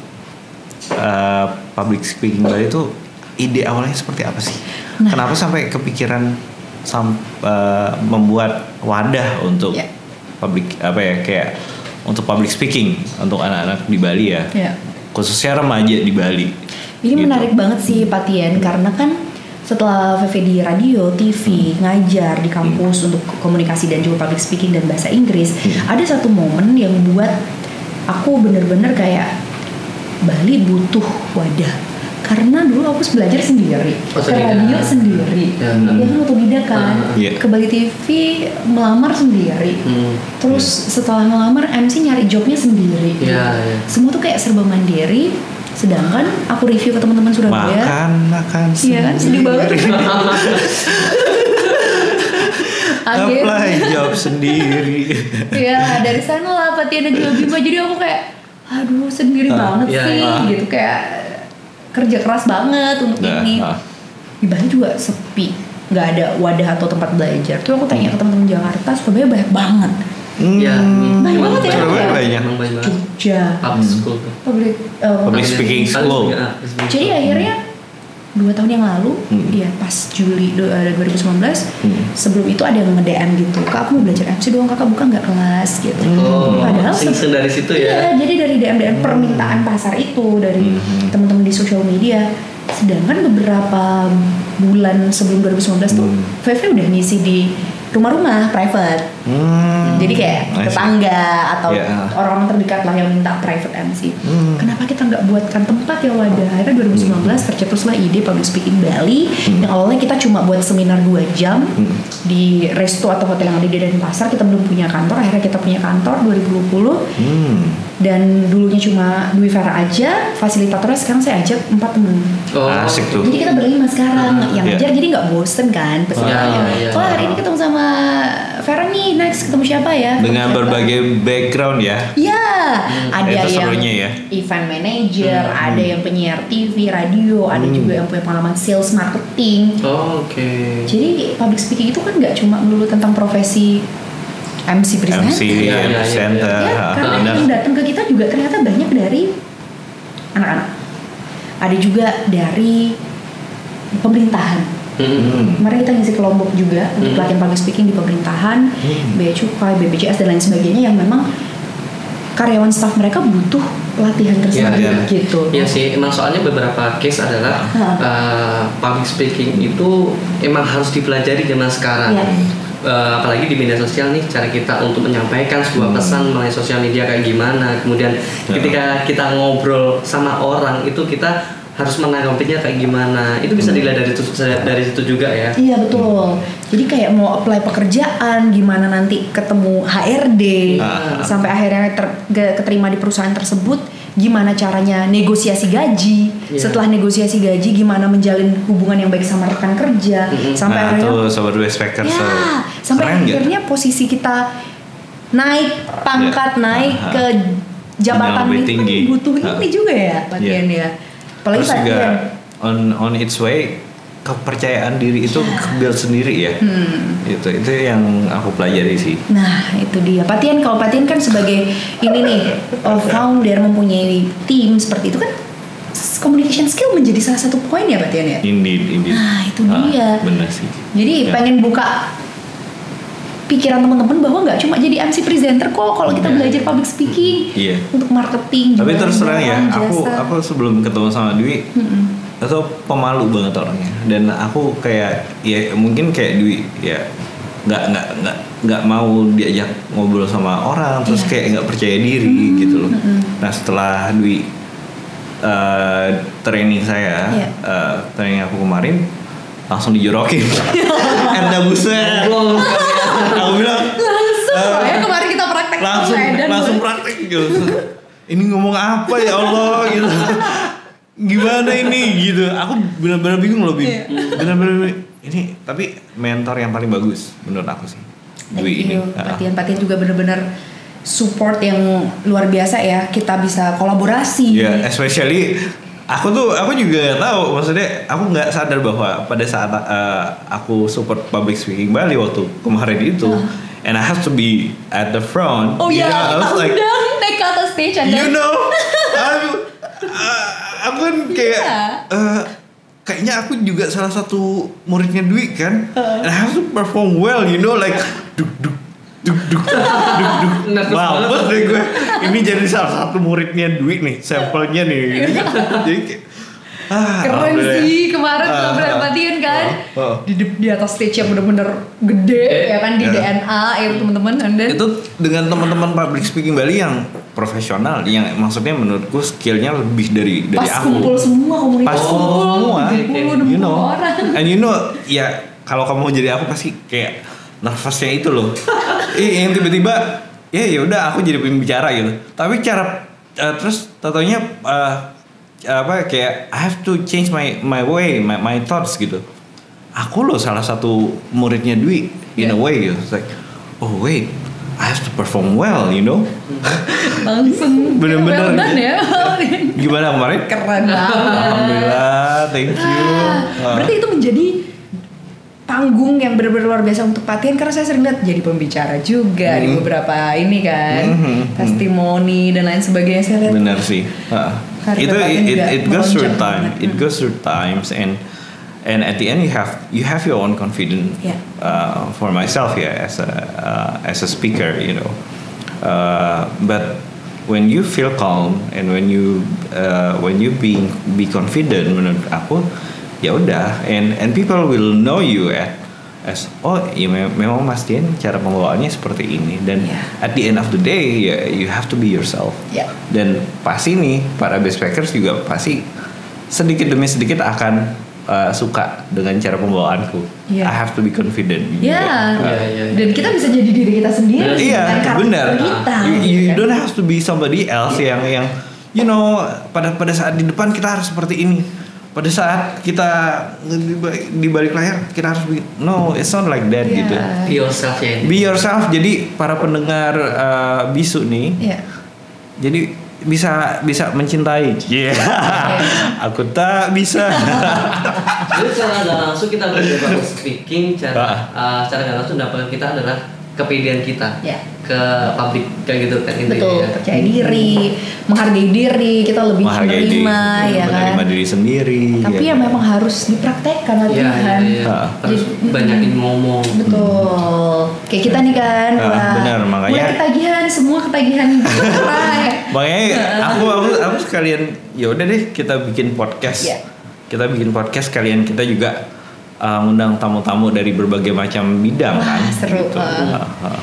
Eh, public speaking Bali itu ide awalnya seperti apa sih? Nah. Kenapa sampai kepikiran sam- eh, membuat wadah untuk Ya. public apa ya kayak untuk public speaking untuk anak-anak di Bali ya, Ya. khususnya remaja di Bali. Ini Gitu. menarik banget sih Patien karena kan setelah VV di radio, TV, ngajar di kampus untuk komunikasi dan juga public speaking dan bahasa Inggris, Hmm. ada satu momen yang buat aku bener-bener kayak Bali butuh wadah. Karena dulu aku belajar sendiri, Oh, ke sendiri. radio sendiri, Ya. ya kan otodidak kan, Ah. Iya. ke Bali TV melamar sendiri, Hmm. terus setelah melamar MC nyari jobnya sendiri, Iya, iya. semua tuh kayak serba mandiri. Sedangkan aku review ke teman-teman Surabaya, Makan, makan. Iya kan, sedih banget. Akhirnya, Apply job sendiri. ya dari sana lah Patiana juga Bima. Jadi aku kayak, aduh sendiri Ah, banget iya, sih, iya. gitu kayak kerja keras banget untuk Nah, ini. ah. Di Bali juga sepi, nggak ada wadah atau tempat belajar. Tuh aku tanya ke teman-teman Jakarta, Surabaya banyak banget. Ya, Hmm, Banyak banget ya, ya? banyak. Banyak banget. Jogja, Public school tuh. public, eh, Public speaking school. Ya, Jadi akhirnya dua tahun yang lalu, Hmm. ya pas Juli du- eh, 2019, Hmm. sebelum itu ada yang nge-DM gitu, kak aku mau belajar MC doang, kakak buka nggak kelas gitu. Oh, Padahal se- sing dari situ ya. Iya, jadi dari DM DM permintaan pasar itu dari Hmm. teman-teman di social media. Sedangkan beberapa bulan sebelum 2019 tuh, Hmm. VV udah ngisi di rumah-rumah private. Hmm. Jadi kayak tetangga atau Ya. orang-orang terdekat lah yang minta private MC. Hmm. Kenapa kita nggak buatkan tempat yang wadah? Akhirnya 2019 tercetuslah ide public speaking Bali Hmm. yang awalnya kita cuma buat seminar 2 jam Hmm. di resto atau hotel yang ada di Denpasar. Kita belum punya kantor, akhirnya kita punya kantor 2020 Hmm. dan dulunya cuma Dwi Vera aja, fasilitatornya sekarang saya ajak empat temen. Oh, Asik tuh. Jadi kita berlima sekarang, yang Iya. ngajar jadi nggak bosen kan Iya, iya, iya. Oh hari ini ketemu sama Vera nih, next ketemu siapa ya dengan Ketemu siapa? berbagai background ya. Ya, ada itu yang serunya ya. event manager, ada yang penyiar TV, radio, ada Hmm. juga yang punya pengalaman sales marketing. Oh, Oke. Jadi public speaking itu kan nggak cuma melulu tentang profesi MC presenter. MC, iya, iya, presenter, Ya, ah, karena benar. yang datang ke kita juga ternyata banyak dari anak-anak. Ada juga dari pemerintahan. Hmm. Kemarin kita ngisi kelompok juga untuk Hmm. pelatihan public speaking di pemerintahan, Hmm. bea cukai, BPJS dan lain sebagainya yang memang karyawan staff mereka butuh pelatihan tersebut Iya, iya. gitu. Iya sih, emang soalnya beberapa case adalah uh, public speaking itu emang harus dipelajari zaman sekarang. Iya. Uh, apalagi di media sosial nih, cara kita untuk menyampaikan sebuah Hmm. pesan melalui sosial media kayak gimana. Kemudian Ya. ketika kita ngobrol sama orang itu kita harus menanggapinya kayak gimana. Itu bisa Hmm. dilihat dari situ dari situ juga ya. Iya betul. Jadi kayak mau apply pekerjaan, gimana nanti ketemu HRD, Ah. sampai akhirnya ter- ke- keterima di perusahaan tersebut, gimana caranya negosiasi gaji. Iya. Setelah negosiasi gaji, gimana menjalin hubungan yang baik sama rekan kerja, Mm-mm. sampai nah, akhirnya tuh sobat Westpacker ya, seru. sampai Keren nggak? akhirnya posisi kita naik pangkat, Ya. naik Aha. ke jabatan Yang lebih itu tinggi. butuh ini juga ya, Patian ya. Apalagi Terus juga ya. on on its way kepercayaan diri itu build sendiri ya. Hmm. Itu itu yang aku pelajari sih. Nah itu dia Patian kalau Patian kan sebagai ini nih uh, founder mempunyai tim seperti itu kan communication skill menjadi salah satu poin ya Patian ya. Indeed, indeed. Nah, itu Ah, dia. Bener sih. Jadi Ya. pengen buka pikiran teman-teman bahwa nggak cuma jadi MC presenter kok kalau kita Iya. belajar public speaking Iya. untuk marketing. Tapi terus terang ya, barang, aku jasa. aku sebelum ketemu sama Dwi Mm-mm. itu pemalu banget orangnya dan aku kayak ya mungkin kayak Dwi ya nggak nggak nggak nggak mau diajak ngobrol sama orang terus Iya. kayak nggak percaya diri gitu loh. mm-mm. Nah setelah Dwi eh, training saya, Iya. eh, training aku kemarin langsung dijorokin. Enda buset. aku bilang langsung ya kemarin kita praktek langsung Medan, langsung praktek gitu. Ini ngomong apa ya Allah gitu. Gimana ini gitu. Aku benar-benar bingung loh, Bim. Iya. Benar-benar ini tapi mentor yang paling bagus menurut aku sih. Dwi ini. Patian-patian juga benar-benar support yang luar biasa ya. Kita bisa kolaborasi. Ya, especially aku tuh aku juga nggak tahu. Maksudnya aku nggak sadar bahwa pada saat uh, aku support public speaking Bali waktu kemarin itu and I have to be at the front. Oh you ya, know, I kita was like undang naik ke atas stage Anda. you know? Aku, uh, aku kan kayak Iya. uh, kayaknya aku juga salah satu muridnya Dwi kan? And I have to perform well you know like duk duk duk duk duk duk banget. deh gue ini jadi salah satu muridnya Dwi nih sampelnya nih jadi kayak ah, Keren alhamdulillah. sih kemarin Ah, ngobrol ah. Kan. Oh, oh. Di, di atas stage yang bener-bener gede ya kan di Ya. DNA ya teman-teman and then itu dengan teman-teman public speaking Bali yang profesional yang maksudnya menurutku skillnya lebih dari dari pas aku kumpul semua komunitas pas kumpul semua 70, 60 you know orang. and you know ya kalau kamu jadi aku pasti kayak nervousnya itu loh Ih, yang tiba-tiba ya ya udah aku jadi pembicara gitu. Tapi cara eh, terus tatonya apa kayak I have to change my my way my my thoughts gitu. Aku loh salah satu muridnya Dwi in a Yeah. way gitu. It's like oh wait I have to perform well you know? Langsung. Bener-bener. Well done ya. gimana kemarin Keren banget. Alhamdulillah thank you. Ah, Berarti itu menjadi panggung yang benar-benar luar biasa untuk Patian karena saya sering lihat jadi pembicara juga di Hmm. beberapa ini kan Hmm, hmm, testimoni dan lain sebagainya saya lihat benar sih. Karir itu it, it, it goes through time banget. it Hmm. goes through times and and at the end you have you have your own confidence Yeah. uh, for myself yeah as a uh, as a speaker you know uh, but when you feel calm and when you uh, when you being be confident menurut aku ya udah and and people will know you at as oh ya me- memang Mas Dian cara pembawaannya seperti ini dan Yeah. at the end of the day ya you have to be yourself Ya. dan pasti nih para backpackers juga pasti sedikit demi sedikit akan uh, suka dengan cara pembawaanku. Iya. I have to be confident. Ya, juga. Iya, iya, iya. dan kita bisa jadi diri kita sendiri Iya, karakter benar. kita. You, gitu you kan. don't have to be somebody else yang yang you know pada pada saat di depan kita harus seperti ini. Pada saat kita di balik, di balik layar kita harus bikin no it's not like that Iya. gitu. Be yourself ya. Be yourself. Jadi para pendengar uh, bisu nih Iya. jadi bisa bisa mencintai. Yeah. aku tak bisa. Jadi secara langsung kita belajar speaking, cara uh, secara nggak langsung dapat kita adalah kepedean kita Ya. ke publik kayak gitu kan intinya. Betul, ya. percaya diri, menghargai diri, kita lebih menghargai diri menerima ya kan. menerima diri sendiri Tapi ya memang harus dipraktekkan iya, latihan. iya. Ah. Terus Jadi, banyakin ngomong. Betul. Kayak kita nih kan, Ah, wah, benar, makanya- mulai ketagihan, semua ketagihan makanya aku aku aku sekalian ya udah deh kita bikin podcast Iya. kita bikin podcast kalian kita juga ngundang tamu-tamu dari berbagai macam bidang Wah, kan seru, gitu. Ah, ah.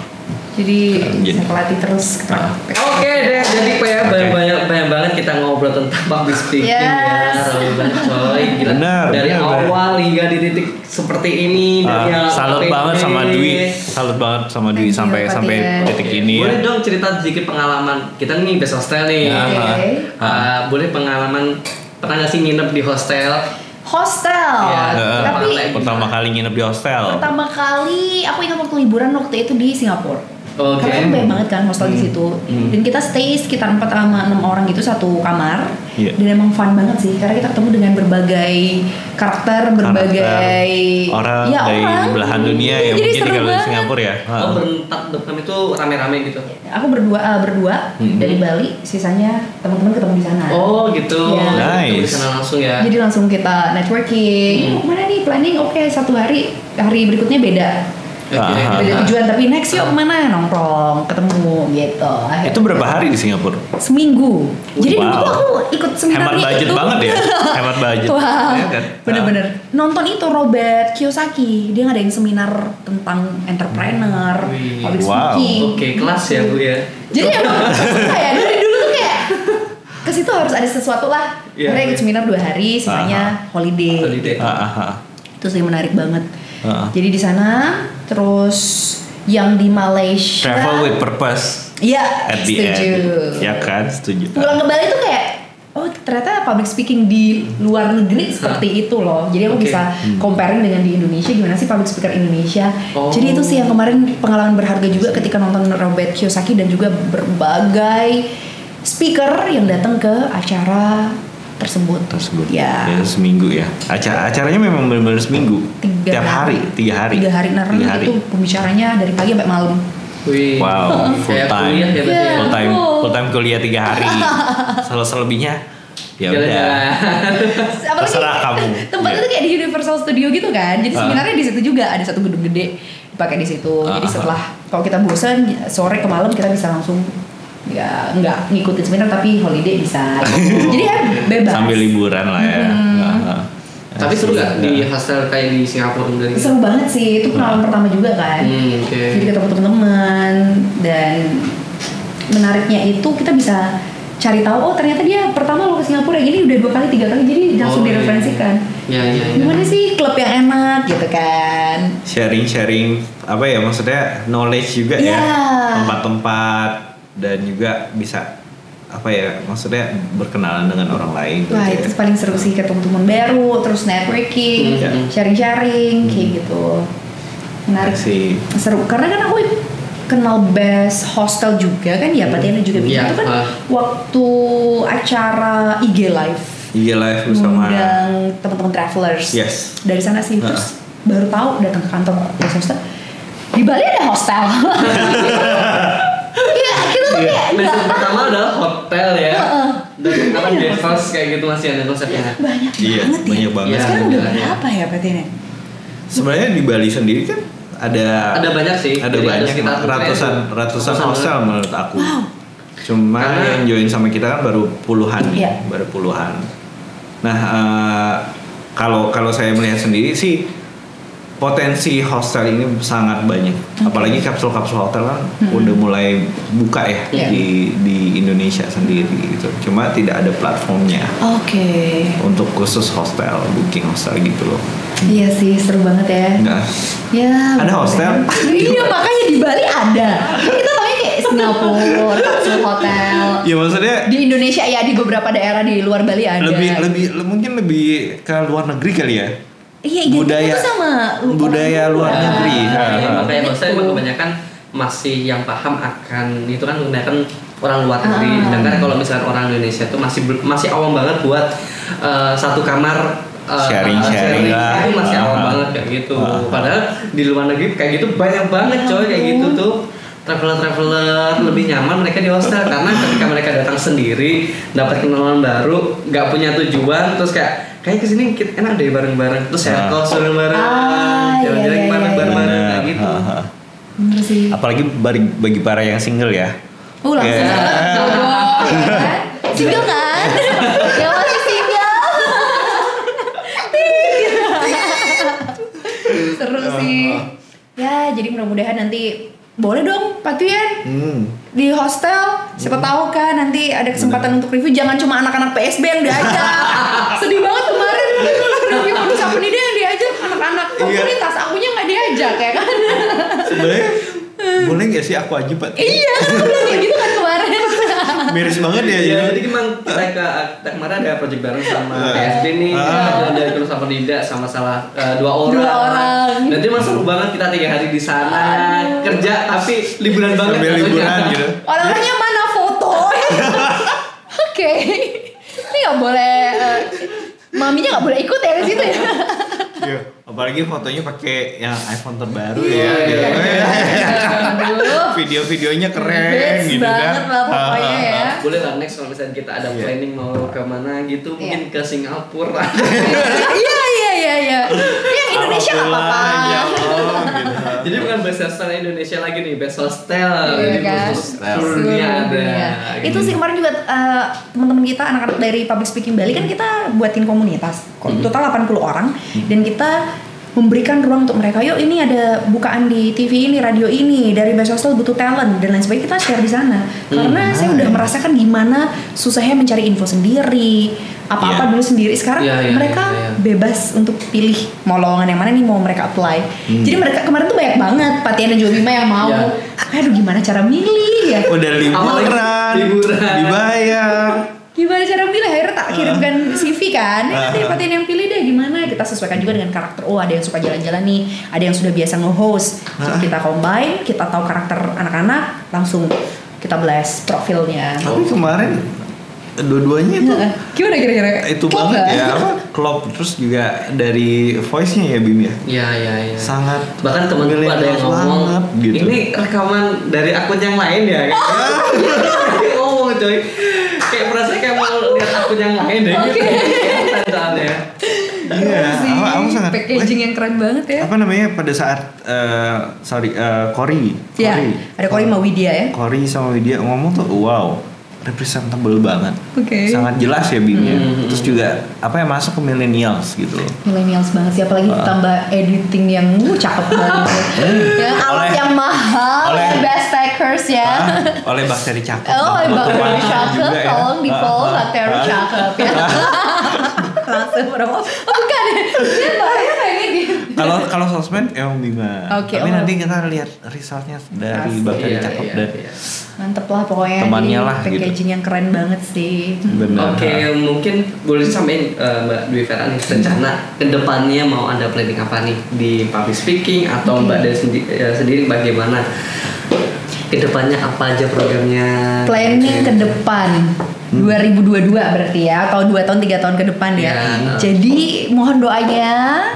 Jadi Jadi- bisa pelatih terus. Ah. Oke deh, jadi kayak Oke. banyak, banyak banyak banget kita ngobrol tentang public speaking Yes. ya, banget coy, gila. Benar, Dari benar, awal hingga di titik seperti ini, dari yang salut banget sama Dwi salut banget sama Dwi Thank you, sampai sampai Tian. titik ini ya Boleh dong cerita sedikit pengalaman kita nih best hostel nih. Ya. Oke. Ah, boleh pengalaman pernah nggak sih nginep di hostel? Hostel. Iya, Eh, Tapi pertama kali nginep di hostel pertama kali aku ingat waktu liburan waktu itu di Singapura. Oke. Karena kan banyak banget kan hostel di situ. Dan kita stay sekitar 4 sama 6 orang gitu satu kamar. Iya. Dan emang fun banget sih karena kita ketemu dengan berbagai karakter, berbagai orang ya, dari orang. belahan dunia yang jadi mungkin tinggal di. Singapura ya Ah. Oh berentak depan itu rame-rame gitu. Aku berdua eh, berdua Mhm. dari Bali, sisanya teman-teman ketemu di sana. Oh gitu. Di Nice. sana langsung ya. Jadi langsung kita networking. Hmm. "Eh, Mau ke mana nih planning? Oke satu hari hari berikutnya beda. Oke. Ah. Beda tujuan tapi next yuk ke mana nongkrong ketemu gitu. Akhirnya- itu berapa hari di Singapura seminggu. Jadi dulu Wow. tuh aku ikut seminarnya hemat budget itu. banget ya hemat budget Wow, Ya kan? bener-bener nonton itu Robert Kiyosaki dia ngadain seminar tentang entrepreneur, Wih. public Wow. speaking. Oke, kelas ya Bu ya. Jadi emang suka ya dari dulu tuh kayak ke situ harus ada sesuatu lah. Iya, Akhirnya ikut iya. seminar dua hari, sisanya holiday. Holiday. Ah, ah, ah. Itu sih menarik banget. Ah. Jadi di sana terus yang di Malaysia. travel with purpose Iya, at the setuju. end ya kan setuju Pulang ke Bali tuh kayak oh ternyata public speaking di luar negeri seperti itu loh. Jadi aku Oke. bisa comparing dengan di Indonesia gimana sih public speaker Indonesia. Oh. Jadi itu sih yang kemarin pengalaman berharga juga ketika nonton Robert Kiyosaki dan juga berbagai speaker yang datang ke acara tersebut. tersebut Ya. ya seminggu ya acara acaranya memang benar-benar seminggu Tiga tiap hari tiga hari Tiga hari. Nah, tiga hari itu pembicaranya dari pagi sampai malam. Wih. wow full Kayak time kuliah ya Iya. ya. full time full time kuliah tiga hari selalu selebihnya ya udah Terserah kamu. Tempatnya Iya. tuh kayak di Universal Studio gitu kan. Jadi Ah. seminarnya di situ juga ada satu gedung gede dipakai di situ. Jadi Ah. setelah kalau kita bosan sore ke malam kita bisa langsung ya nggak ngikutin seminar tapi holiday bisa. Jadi ya bebas. sambil liburan lah ya Hmm. Ah, ah. Tapi seru gak di Nah. hostel kayak di Singapura dari Seru banget sih. Itu pengalaman pertama juga kan. Hmm, oke. Jadi ketemu teman-teman dan menariknya itu kita bisa cari tahu oh ternyata dia pertama lo ke Singapura gini udah dua kali tiga kali jadi langsung Oh, iya. direferensikan. Ya, ya, ya. Gimana sih klub yang enak gitu kan? sharing sharing apa ya maksudnya knowledge juga Iya. ya tempat-tempat dan juga bisa apa ya maksudnya berkenalan dengan orang lain gitu Wah ya. itu paling seru sih ketemu teman baru, terus networking, Iya. sharing-sharing kayak gitu. Menarik sih seru karena kan aku kenal best hostel juga kan ya Pak Tiana juga bilang Iya, itu kan ah. waktu acara IG live IG live bersama mengundang teman-teman travelers yes dari sana sih Ah. terus baru tahu datang ke kantor best hostel di Bali ada hostel Iya kita tuh Iya. kayak nggak pertama adalah hotel ya. Dan Iya. guest house kayak gitu masih ada konsepnya. banyak Iya, banget ya banyak banget. sekarang Iya, udah iya. berapa ya Pak Tiana? sebenarnya di Bali sendiri kan ada Ada banyak sih. ada banyak sekitar ratusan ratusan hostel menurut aku Wow. cuma Karena- yang join sama kita kan baru puluhan nih, Iya. baru puluhan nah eh, kalau kalau saya melihat sendiri sih potensi hostel ini sangat banyak apalagi kapsul-kapsul hotel kan udah mulai buka ya Iya. di di Indonesia sendiri gitu cuma tidak ada platformnya Oke. untuk khusus hostel booking hostel gitu loh Iya sih seru banget ya. Enggak. Ya. Ada hostel? Iya makanya di Bali ada. Kita taunya kayak Singapura, kapsul hotel. Ya maksudnya Di Indonesia ya di beberapa daerah di luar Bali ada. lebih lebih le- mungkin lebih ke luar negeri kali ya. Iya, budaya tuh sama budaya luar luar. negeri. Nah, ya, ha. makanya kalau saya kebanyakan masih yang paham akan itu kan kebanyakan orang luar negeri. Ah. Sedangkan kalau misalkan orang Indonesia itu masih masih awam banget buat eh, satu kamar eh, Sharing-sharing sharing, lah. itu masih awam ah. banget kayak gitu. Ah. Padahal di luar negeri kayak gitu banyak banget coy kayak gitu tuh traveler-traveler lebih nyaman mereka di hostel karena ketika mereka datang sendiri dapat kenalan baru nggak punya tujuan terus kayak kayak ke sini kita enak deh bareng-bareng terus ya Ah. kos bareng-bareng Ah, iya, jalan-jalan iya, ke mana iya, iya. bareng-bareng kayak Benar. gitu. Bener sih. Apalagi bagi, bagi para yang single ya. Oh langsung Ya. jodoh, ya kan? Single kan? yang masih single. Seru sih. Ya, jadi mudah-mudahan nanti boleh dong Pak Tuyan Hmm. di hostel siapa tahu kan nanti ada kesempatan untuk review jangan cuma anak-anak PSB yang diajak sedih banget produk penida yang diajak anak-anak Iya. komunitas akunya nggak diajak ya kan Sebenarnya boleh nggak sih aku aja pak? iya kayak gitu kan kemarin Miris banget ya. Ya, jadi. memang kita ke kita kemarin ada project bareng sama Ah. PSB nih, Ah. kita dari Terus sama Dida sama salah eh, dua orang. Dua orang. Nanti mas seru banget kita tiga hari di sana kerja tapi liburan banget. Sambil pokoknya. liburan gitu. Orang-orangnya mana foto? Oke. Ini nggak boleh. Maminya nggak boleh ikut ya ke situ ya. Iya. Apalagi fotonya pakai yang iPhone terbaru Iya, ya. gitu. iya, Aduh. Video-videonya keren gitu kan. banget lah pokoknya ya. Boleh lah next kalau misalnya kita ada Iya. planning mau ke mana gitu, mungkin Iya. ke Singapura. Iya iya iya iya. Yang Indonesia nggak apa-apa. Ya Allah, gitu. Jadi bukan best hostel Indonesia lagi nih, best hostel. Iya Jadi kan? seluruh dunia ada. dunia. Itu Gitu. sih kemarin juga eh, teman-teman kita anak-anak dari Public Speaking Bali kan kita buatin komunitas. Hmm. Total 80 orang dan kita memberikan ruang untuk mereka. Yuk ini ada bukaan di TV ini, radio ini, dari Best Hostel butuh talent dan lain sebagainya kita share di sana. Karena saya udah merasakan gimana susahnya mencari info sendiri, apa-apa Iya. dulu sendiri. Sekarang Iya, iya, mereka iya, iya. bebas untuk pilih mau lowongan yang mana nih mau mereka apply. Jadi mereka kemarin tuh banyak banget Patian dan juga Bima yang mau. Iya. Aduh gimana cara milih ya? Udah liburan, liburan. dibayar. Gimana cara milih? Akhirnya tak kirimkan CV kan. Ya, nanti Ah. Yang pilih deh gimana? Kita sesuaikan juga dengan karakter. Oh ada yang suka jalan-jalan nih, ada yang sudah biasa nge-host. So, Ah. kita combine, kita tahu karakter anak-anak, langsung kita blast profilnya. Tapi kemarin dua-duanya itu Heeh. Gimana kira-kira? itu Klop banget ya apa klop terus juga dari voice-nya ya Bim ya Iya, iya, iya. sangat bahkan temanku ada yang ngomong banget, gitu. ini rekaman dari akun yang lain ya Dia ngomong coy kayak merasa kayak mau lihat akun yang lain deh gitu. Soalnya iya Sih, aku, aku sangat packaging yang keren banget ya. apa namanya? Pada saat eh, sorry eh, Cory Ya, Cory ada Cory sama Widya ya. Cory sama Widya ngomong tuh wow representable banget. Oke. sangat jelas ya Bimnya Hmm. terus juga apa yang masuk ke millennials gitu loh. Millennials banget sih apalagi Ah. ditambah editing yang uh, cakep banget. Yang alat Oleh- yang mahal oleh- ya best packers ya. Ah, oleh bakteri cakep. Oh dan bakteri cakep ya. tolong di follow Ah, bakteri cakep ya langsung berapa oh bukan ya dia bahaya pengen gitu kalau kalau sosmed emang Bima Oke, tapi oh. nanti kita lihat resultnya dari bakteri Iya, cakep iya, dan iya. mantep lah pokoknya Temannya lah, gitu. packaging yang keren banget sih benar Oke, mungkin boleh sampein eh, Mbak Dwi Vera nih rencana ke depannya mau ada planning apa nih di public speaking atau Oke. Mbak Dwi sendi- eh, sendiri bagaimana? Ke depannya apa aja programnya? planning ke depan Hmm. 2022 berarti ya atau 2 tahun 3 tahun ke depan ya. Ya. Jadi mohon doanya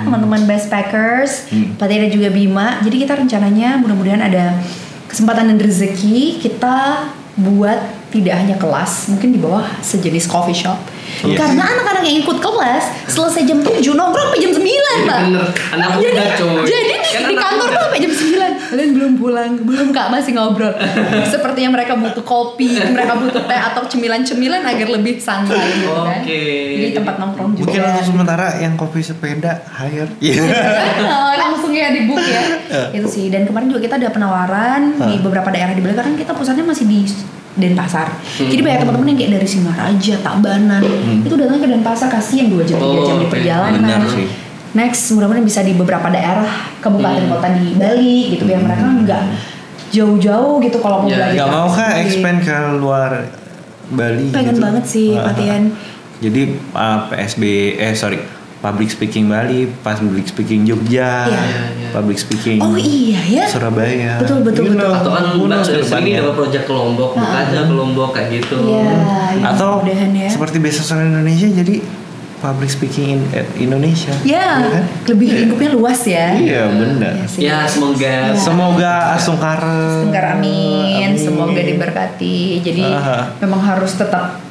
teman-teman best packers, Hmm. Patria juga Bima. Jadi kita rencananya mudah-mudahan ada kesempatan dan rezeki kita buat tidak hanya kelas, mungkin di bawah sejenis coffee shop. Iya. Karena anak-anak yang ikut kelas selesai jam 7 nongkrong sampai jam 9, Pak. Bener, anak jadi, muda, coy. Jadi di, Kan di kantor muda. tuh sampai jam 9 Kalian belum pulang, belum kak masih ngobrol Sepertinya mereka butuh kopi, mereka butuh teh atau cemilan-cemilan agar lebih santai gitu kan Oke. Jadi tempat nongkrong juga mungkin untuk sementara yang kopi sepeda hire Iya. Oh, ya di book ya. Itu sih. Dan kemarin juga kita ada penawaran di beberapa daerah di Bali karena kita pusatnya masih di Denpasar. Jadi banyak teman-teman yang kayak dari Singaraja, Tabanan itu datang ke Denpasar kasihan dua jam tiga Oh, jam di oke. perjalanan. Sih. next mudah-mudahan bisa di beberapa daerah kabupaten kota di Bali gitu biar mereka nggak jauh-jauh gitu kalau mau Ya, belajar. Gak mau kah Jadi, expand ke luar Bali? Pengen gitu? banget sih Ah, latihan. Jadi uh, PSB eh sorry public speaking Bali, public speaking Jogja, Iya. Iya, iya. public speaking Oh iya ya. Surabaya. Betul, betul, You betul. atau kan mbak depannya. dapat project ke Lombok buka Ah. aja ke Lombok kayak gitu Iya. ya, Atau mudah-mudahan ya. seperti beasiswa Indonesia jadi public speaking in Indonesia. Ya, kan? lebih lingkupnya luas ya. Iya benar. Iya sih. ya semoga Ya. Semoga Asungkara. Tenggara amin, semoga diberkati. Jadi Ah. memang harus tetap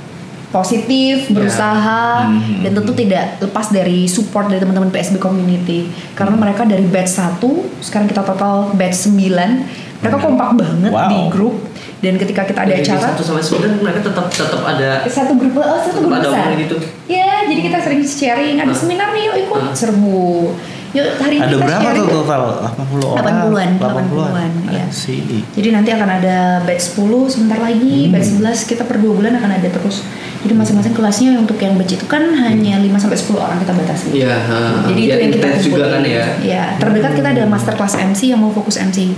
positif, berusaha Mhm. dan tentu tidak lepas dari support dari teman-teman PSB community. Karena mereka dari batch 1, sekarang kita total batch 9. Mereka kompak banget Wow. di grup dan ketika kita ada Dari acara satu sampai sembilan mereka tetap tetap ada satu grup oh, satu grup besar. gitu. Ya, jadi kita sering sharing, ada Ah. seminar nih yuk ikut Ah. serbu. Yuk hari ini Ada kita berapa tuh total? 80 orang. 80-an, 80-an. 80-an, iya. Sini. Jadi nanti akan ada batch 10 sebentar lagi, Hmm. batch 11 kita per 2 bulan akan ada terus. Jadi masing-masing kelasnya untuk yang batch itu kan hanya 5 sampai 10 orang kita batasi. Iya, ha. Jadi Biar itu yang kita juga kumpulin. kan ya. Iya, terdekat kita ada master class MC yang mau fokus MC.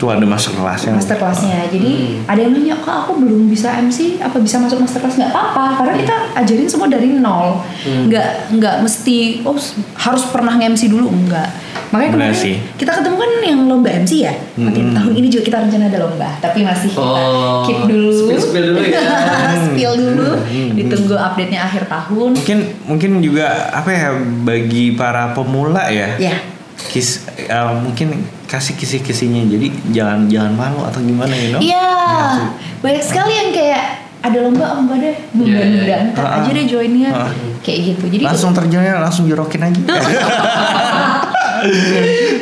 Tuh ada masuk kelasnya. Master kelasnya. Jadi Hmm. ada yang nanya, "Kak, aku belum bisa MC, apa bisa masuk master kelas?" Nggak apa-apa, karena kita ajarin semua dari nol. Hmm. Nggak nggak mesti oh harus pernah nge-MC dulu, enggak. Makanya kemarin sih. kita ketemu kan yang lomba MC ya. Nanti Hmm. tahun ini juga kita rencana ada lomba, tapi masih kita Oh, keep dulu. spill-spill dulu ya. Spill dulu. Hmm. Ditunggu update-nya akhir tahun. Mungkin mungkin juga apa ya bagi para pemula ya. Ya. Kis eh, mungkin kasih kisi-kisinya. Jadi jangan jangan malu atau gimana you know? Iya, Ya, tuh. banyak sekali yang kayak ada lomba oh enggak deh, Iya, iya, nunda-nunda iya. ntar Ah, aja deh joinnya ah. kayak gitu. Jadi langsung terjunnya langsung jorokin aja.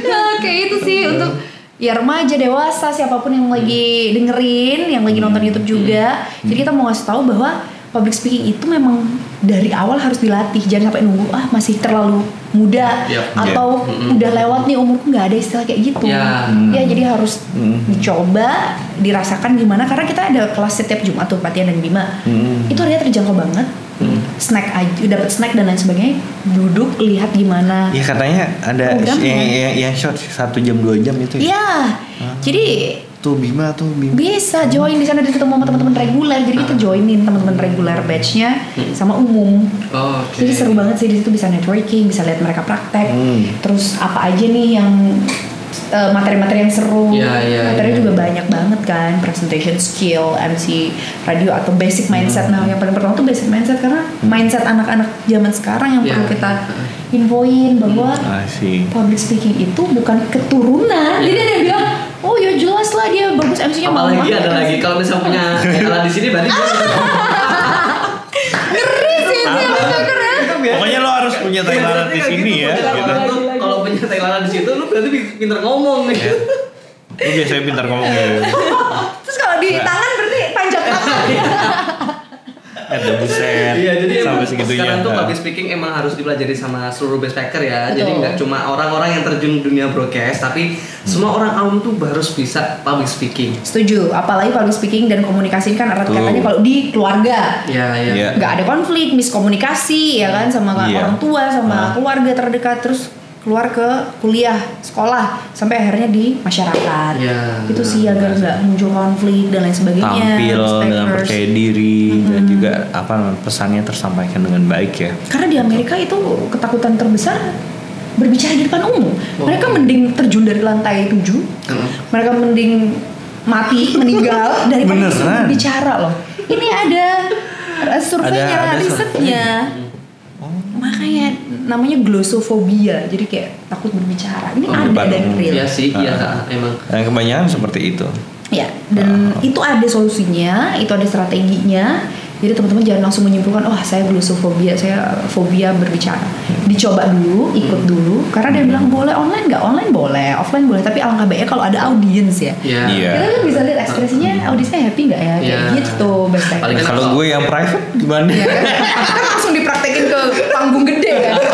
Nah, kayak itu sih untuk ya remaja dewasa siapa pun yang lagi dengerin yang lagi nonton YouTube juga jadi kita mau ngasih tahu bahwa public speaking itu memang dari awal harus dilatih jangan sampai nunggu ah masih terlalu muda Yap. atau Mm-mm. udah lewat nih umurku nggak ada istilah kayak gitu Ya. ya jadi harus Hmm. dicoba dirasakan gimana karena kita ada kelas setiap Jumat tuh Patian dan Bima Hmm. itu harganya terjangkau banget Hmm. snack aja dapat snack dan lain sebagainya duduk lihat gimana Ya katanya ada yang, yang, yang short satu jam dua jam itu ya. Iya. Jadi Tuh Bima tuh Bima. bisa join di sana dan ketemu sama teman-teman reguler. Jadi kita joinin teman-teman reguler batchnya sama umum. Oh, oke. Jadi seru banget sih di situ bisa networking, bisa lihat mereka praktek. Hmm. Terus apa aja nih yang eh, materi-materi yang seru. Iya, iya, materi iya. juga banyak banget kan, presentation skill, MC radio atau basic mindset. Nah, yang paling pertama tuh basic mindset karena mindset anak-anak zaman sekarang yang Iya. perlu kita infoin bahwa Ah sih. public speaking itu bukan keturunan. Jadi ada yang bilang, oh ya jelas lah dia bagus MC-nya Apalagi ada lagi kalau misalnya punya Ella di sini berarti Ngeri sih itu yang bener ya. Pokoknya lo harus punya Thailand di sini ya. Kalau Gitu. punya Thailand di situ lu berarti pinter ngomong nih. Lu biasanya pintar ngomong gitu. Terus kalau di tangan berarti panjang tangan. Ada buset. Iya, jadi emang sampai segitunya. sekarang tuh Nah. public speaking emang harus dipelajari sama seluruh backpacker ya. Jadi Betul. nggak cuma orang-orang yang terjun dunia broadcast, tapi semua orang awam tuh harus bisa public speaking. Setuju, apalagi public speaking dan komunikasi kan erat katanya kalau di keluarga. Iya, iya. Nggak ada konflik, miskomunikasi ya kan sama Iya. orang tua, sama Ah. keluarga terdekat terus keluar ke kuliah, sekolah sampai akhirnya di masyarakat. Iya. Itu sih agar nggak muncul konflik dan lain sebagainya. tampil dengan percaya diri dan juga apa pesannya tersampaikan dengan baik ya. Karena di Amerika itu ketakutan terbesar berbicara di depan umum. Oh. Mereka mending terjun dari lantai 7. Heeh. Mereka mending mati, meninggal daripada berbicara loh. Ini ada uh, surveinya, risetnya. Makanya namanya glossophobia. Jadi kayak takut berbicara. Ini Oh, ada dan real. Iya sih, iya Ah. emang. Dan kebanyakan seperti itu. Ya, dan itu ada solusinya, itu ada strateginya. Jadi teman-teman jangan langsung menyimpulkan, oh saya glossophobia, saya fobia berbicara. Dicoba dulu, ikut dulu. Karena dia bilang boleh online nggak? Online boleh, offline boleh. Tapi alangkah baiknya kalau ada audiens ya. Iya. Iya. Kita kan bisa lihat ekspresinya, audiensnya happy nggak ya? Kayak Iya. gitu, best kan kalau kalau- gue yang private gimana? Kan? kan langsung dipraktekin ke panggung gede kan?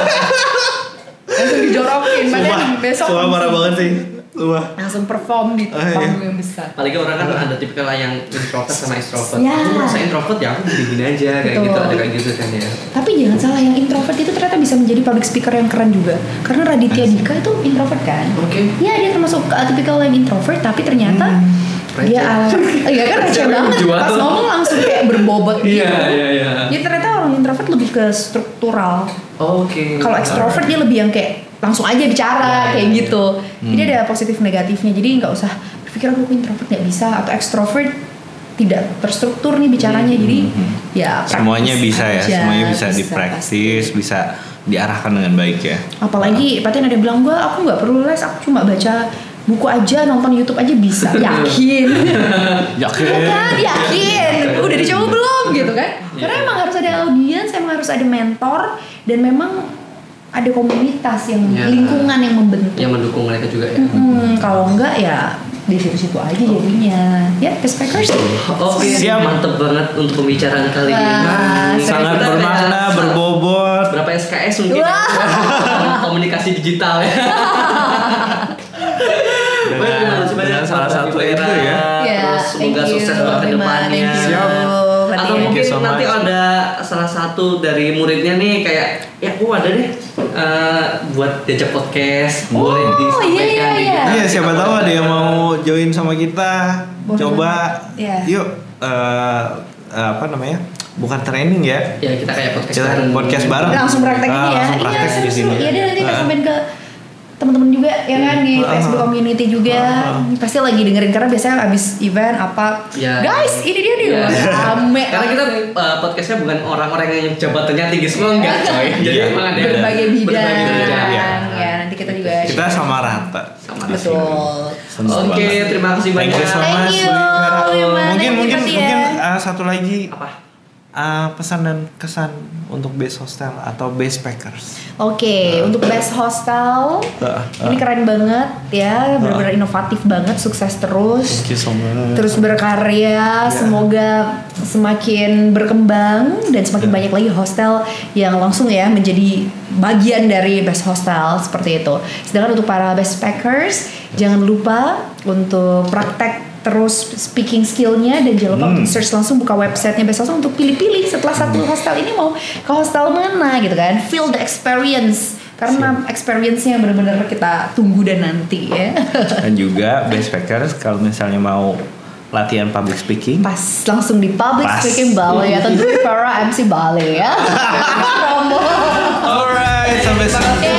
langsung dijorokin, padahal besok sumpah parah banget sih. Wah. langsung perform di Ah, iya. panggung yang besar apalagi orang kan ada tipikal yang introvert sama extrovert Ya. aku merasa introvert ya aku gini-gini aja kayak Betul. gitu ada kayak gitu kan ya tapi jangan salah yang introvert itu ternyata bisa menjadi public speaker yang keren juga karena Raditya Dika itu introvert kan oke Iya dia termasuk uh, tipikal yang introvert tapi ternyata dia Receh. iya kan receh banget jual. pas ngomong langsung kayak berbobot gitu. Iya, iya, iya. Jadi ternyata orang introvert lebih ke struktural. oke Kalau extrovert dia lebih yang kayak langsung aja bicara Iya, kayak iya, gitu. Jadi ada positif negatifnya. Jadi nggak usah berpikir aku introvert nggak bisa atau extrovert tidak terstruktur nih bicaranya. Jadi ya Semuanya bisa ya, aja, semuanya bisa, pasti. dipraktis, bisa diarahkan dengan baik ya. Apalagi paten ada yang bilang gua aku nggak perlu les, aku cuma baca buku aja, nonton YouTube aja bisa. Yakin? Yakin. Iya kan? Yakin. Udah dicoba belum gitu kan? Karena Iya. emang harus ada audiens, emang harus ada mentor dan memang ada komunitas yang Iya. lingkungan yang membentuk. yang mendukung mereka juga ya Hmm, kalau enggak ya di situ-situ aja jadinya. Ya, backpackers. Oke, Siap. mantep banget untuk pembicaraan kali ini. Nah, Sangat bermakna, berbobot. Berapa SKS mungkin? Wah. Komunikasi digital ya. Dengan- Baik, terima kasih banyak dengan salah satu itu ya. Ya, Terus semoga you, sukses buat ke depannya. Siap. Atau Thank mungkin so nanti much. ada salah satu dari muridnya nih kayak ya aku ada deh eh, buat diajak podcast Oh, boleh disampaikan iya, iya, di- iya. Iya, siapa tahu ada yang mau join sama kita. Boleh Coba. Iya. yuk eh, apa namanya? Bukan training ya. Ya kita kayak podcast Kita bareng. podcast bareng. langsung praktek Ah, ini ya langsung praktek iya di sini. iya deh nanti kita Ah. sampein ke teman-teman juga ya kan di Ah. Facebook community juga Ah. pasti lagi dengerin karena biasanya abis event apa Ya. guys ini dia nih Ya. rame Karena kita uh, podcastnya bukan orang-orang yang jabatannya tinggi semua enggak coy. Jadi Iya, emang ada berbagai bidang berbagai bidang. Iya. ya nanti kita juga Kita share. sama rata. Sama betul Oke, banget. terima kasih Thank banyak. you so Thank much, you, Wira. Wima. Mungkin Thank you, mungkin mungkin uh, satu lagi Apa? Uh, pesan dan kesan untuk base hostel atau base packers. Oke, untuk best hostel Ah, ini ah. keren banget ya, benar-benar inovatif banget, sukses terus. Thank you so much. terus berkarya semoga semakin berkembang dan semakin banyak lagi hostel yang langsung ya menjadi bagian dari best hostel seperti itu sedangkan untuk para best packers jangan lupa untuk praktek terus speaking skillnya dan jangan lupa untuk search langsung buka websitenya best hostel untuk pilih-pilih setelah satu hostel ini mau ke hostel mana gitu kan. Feel the experience. Karena experience-nya benar-benar kita tunggu dan nanti ya. Dan juga base packers kalau misalnya mau latihan public speaking. Pas langsung di public Pas. speaking Bali ya. Tentu para MC Bali ya. Alright, sampai sini. Oke,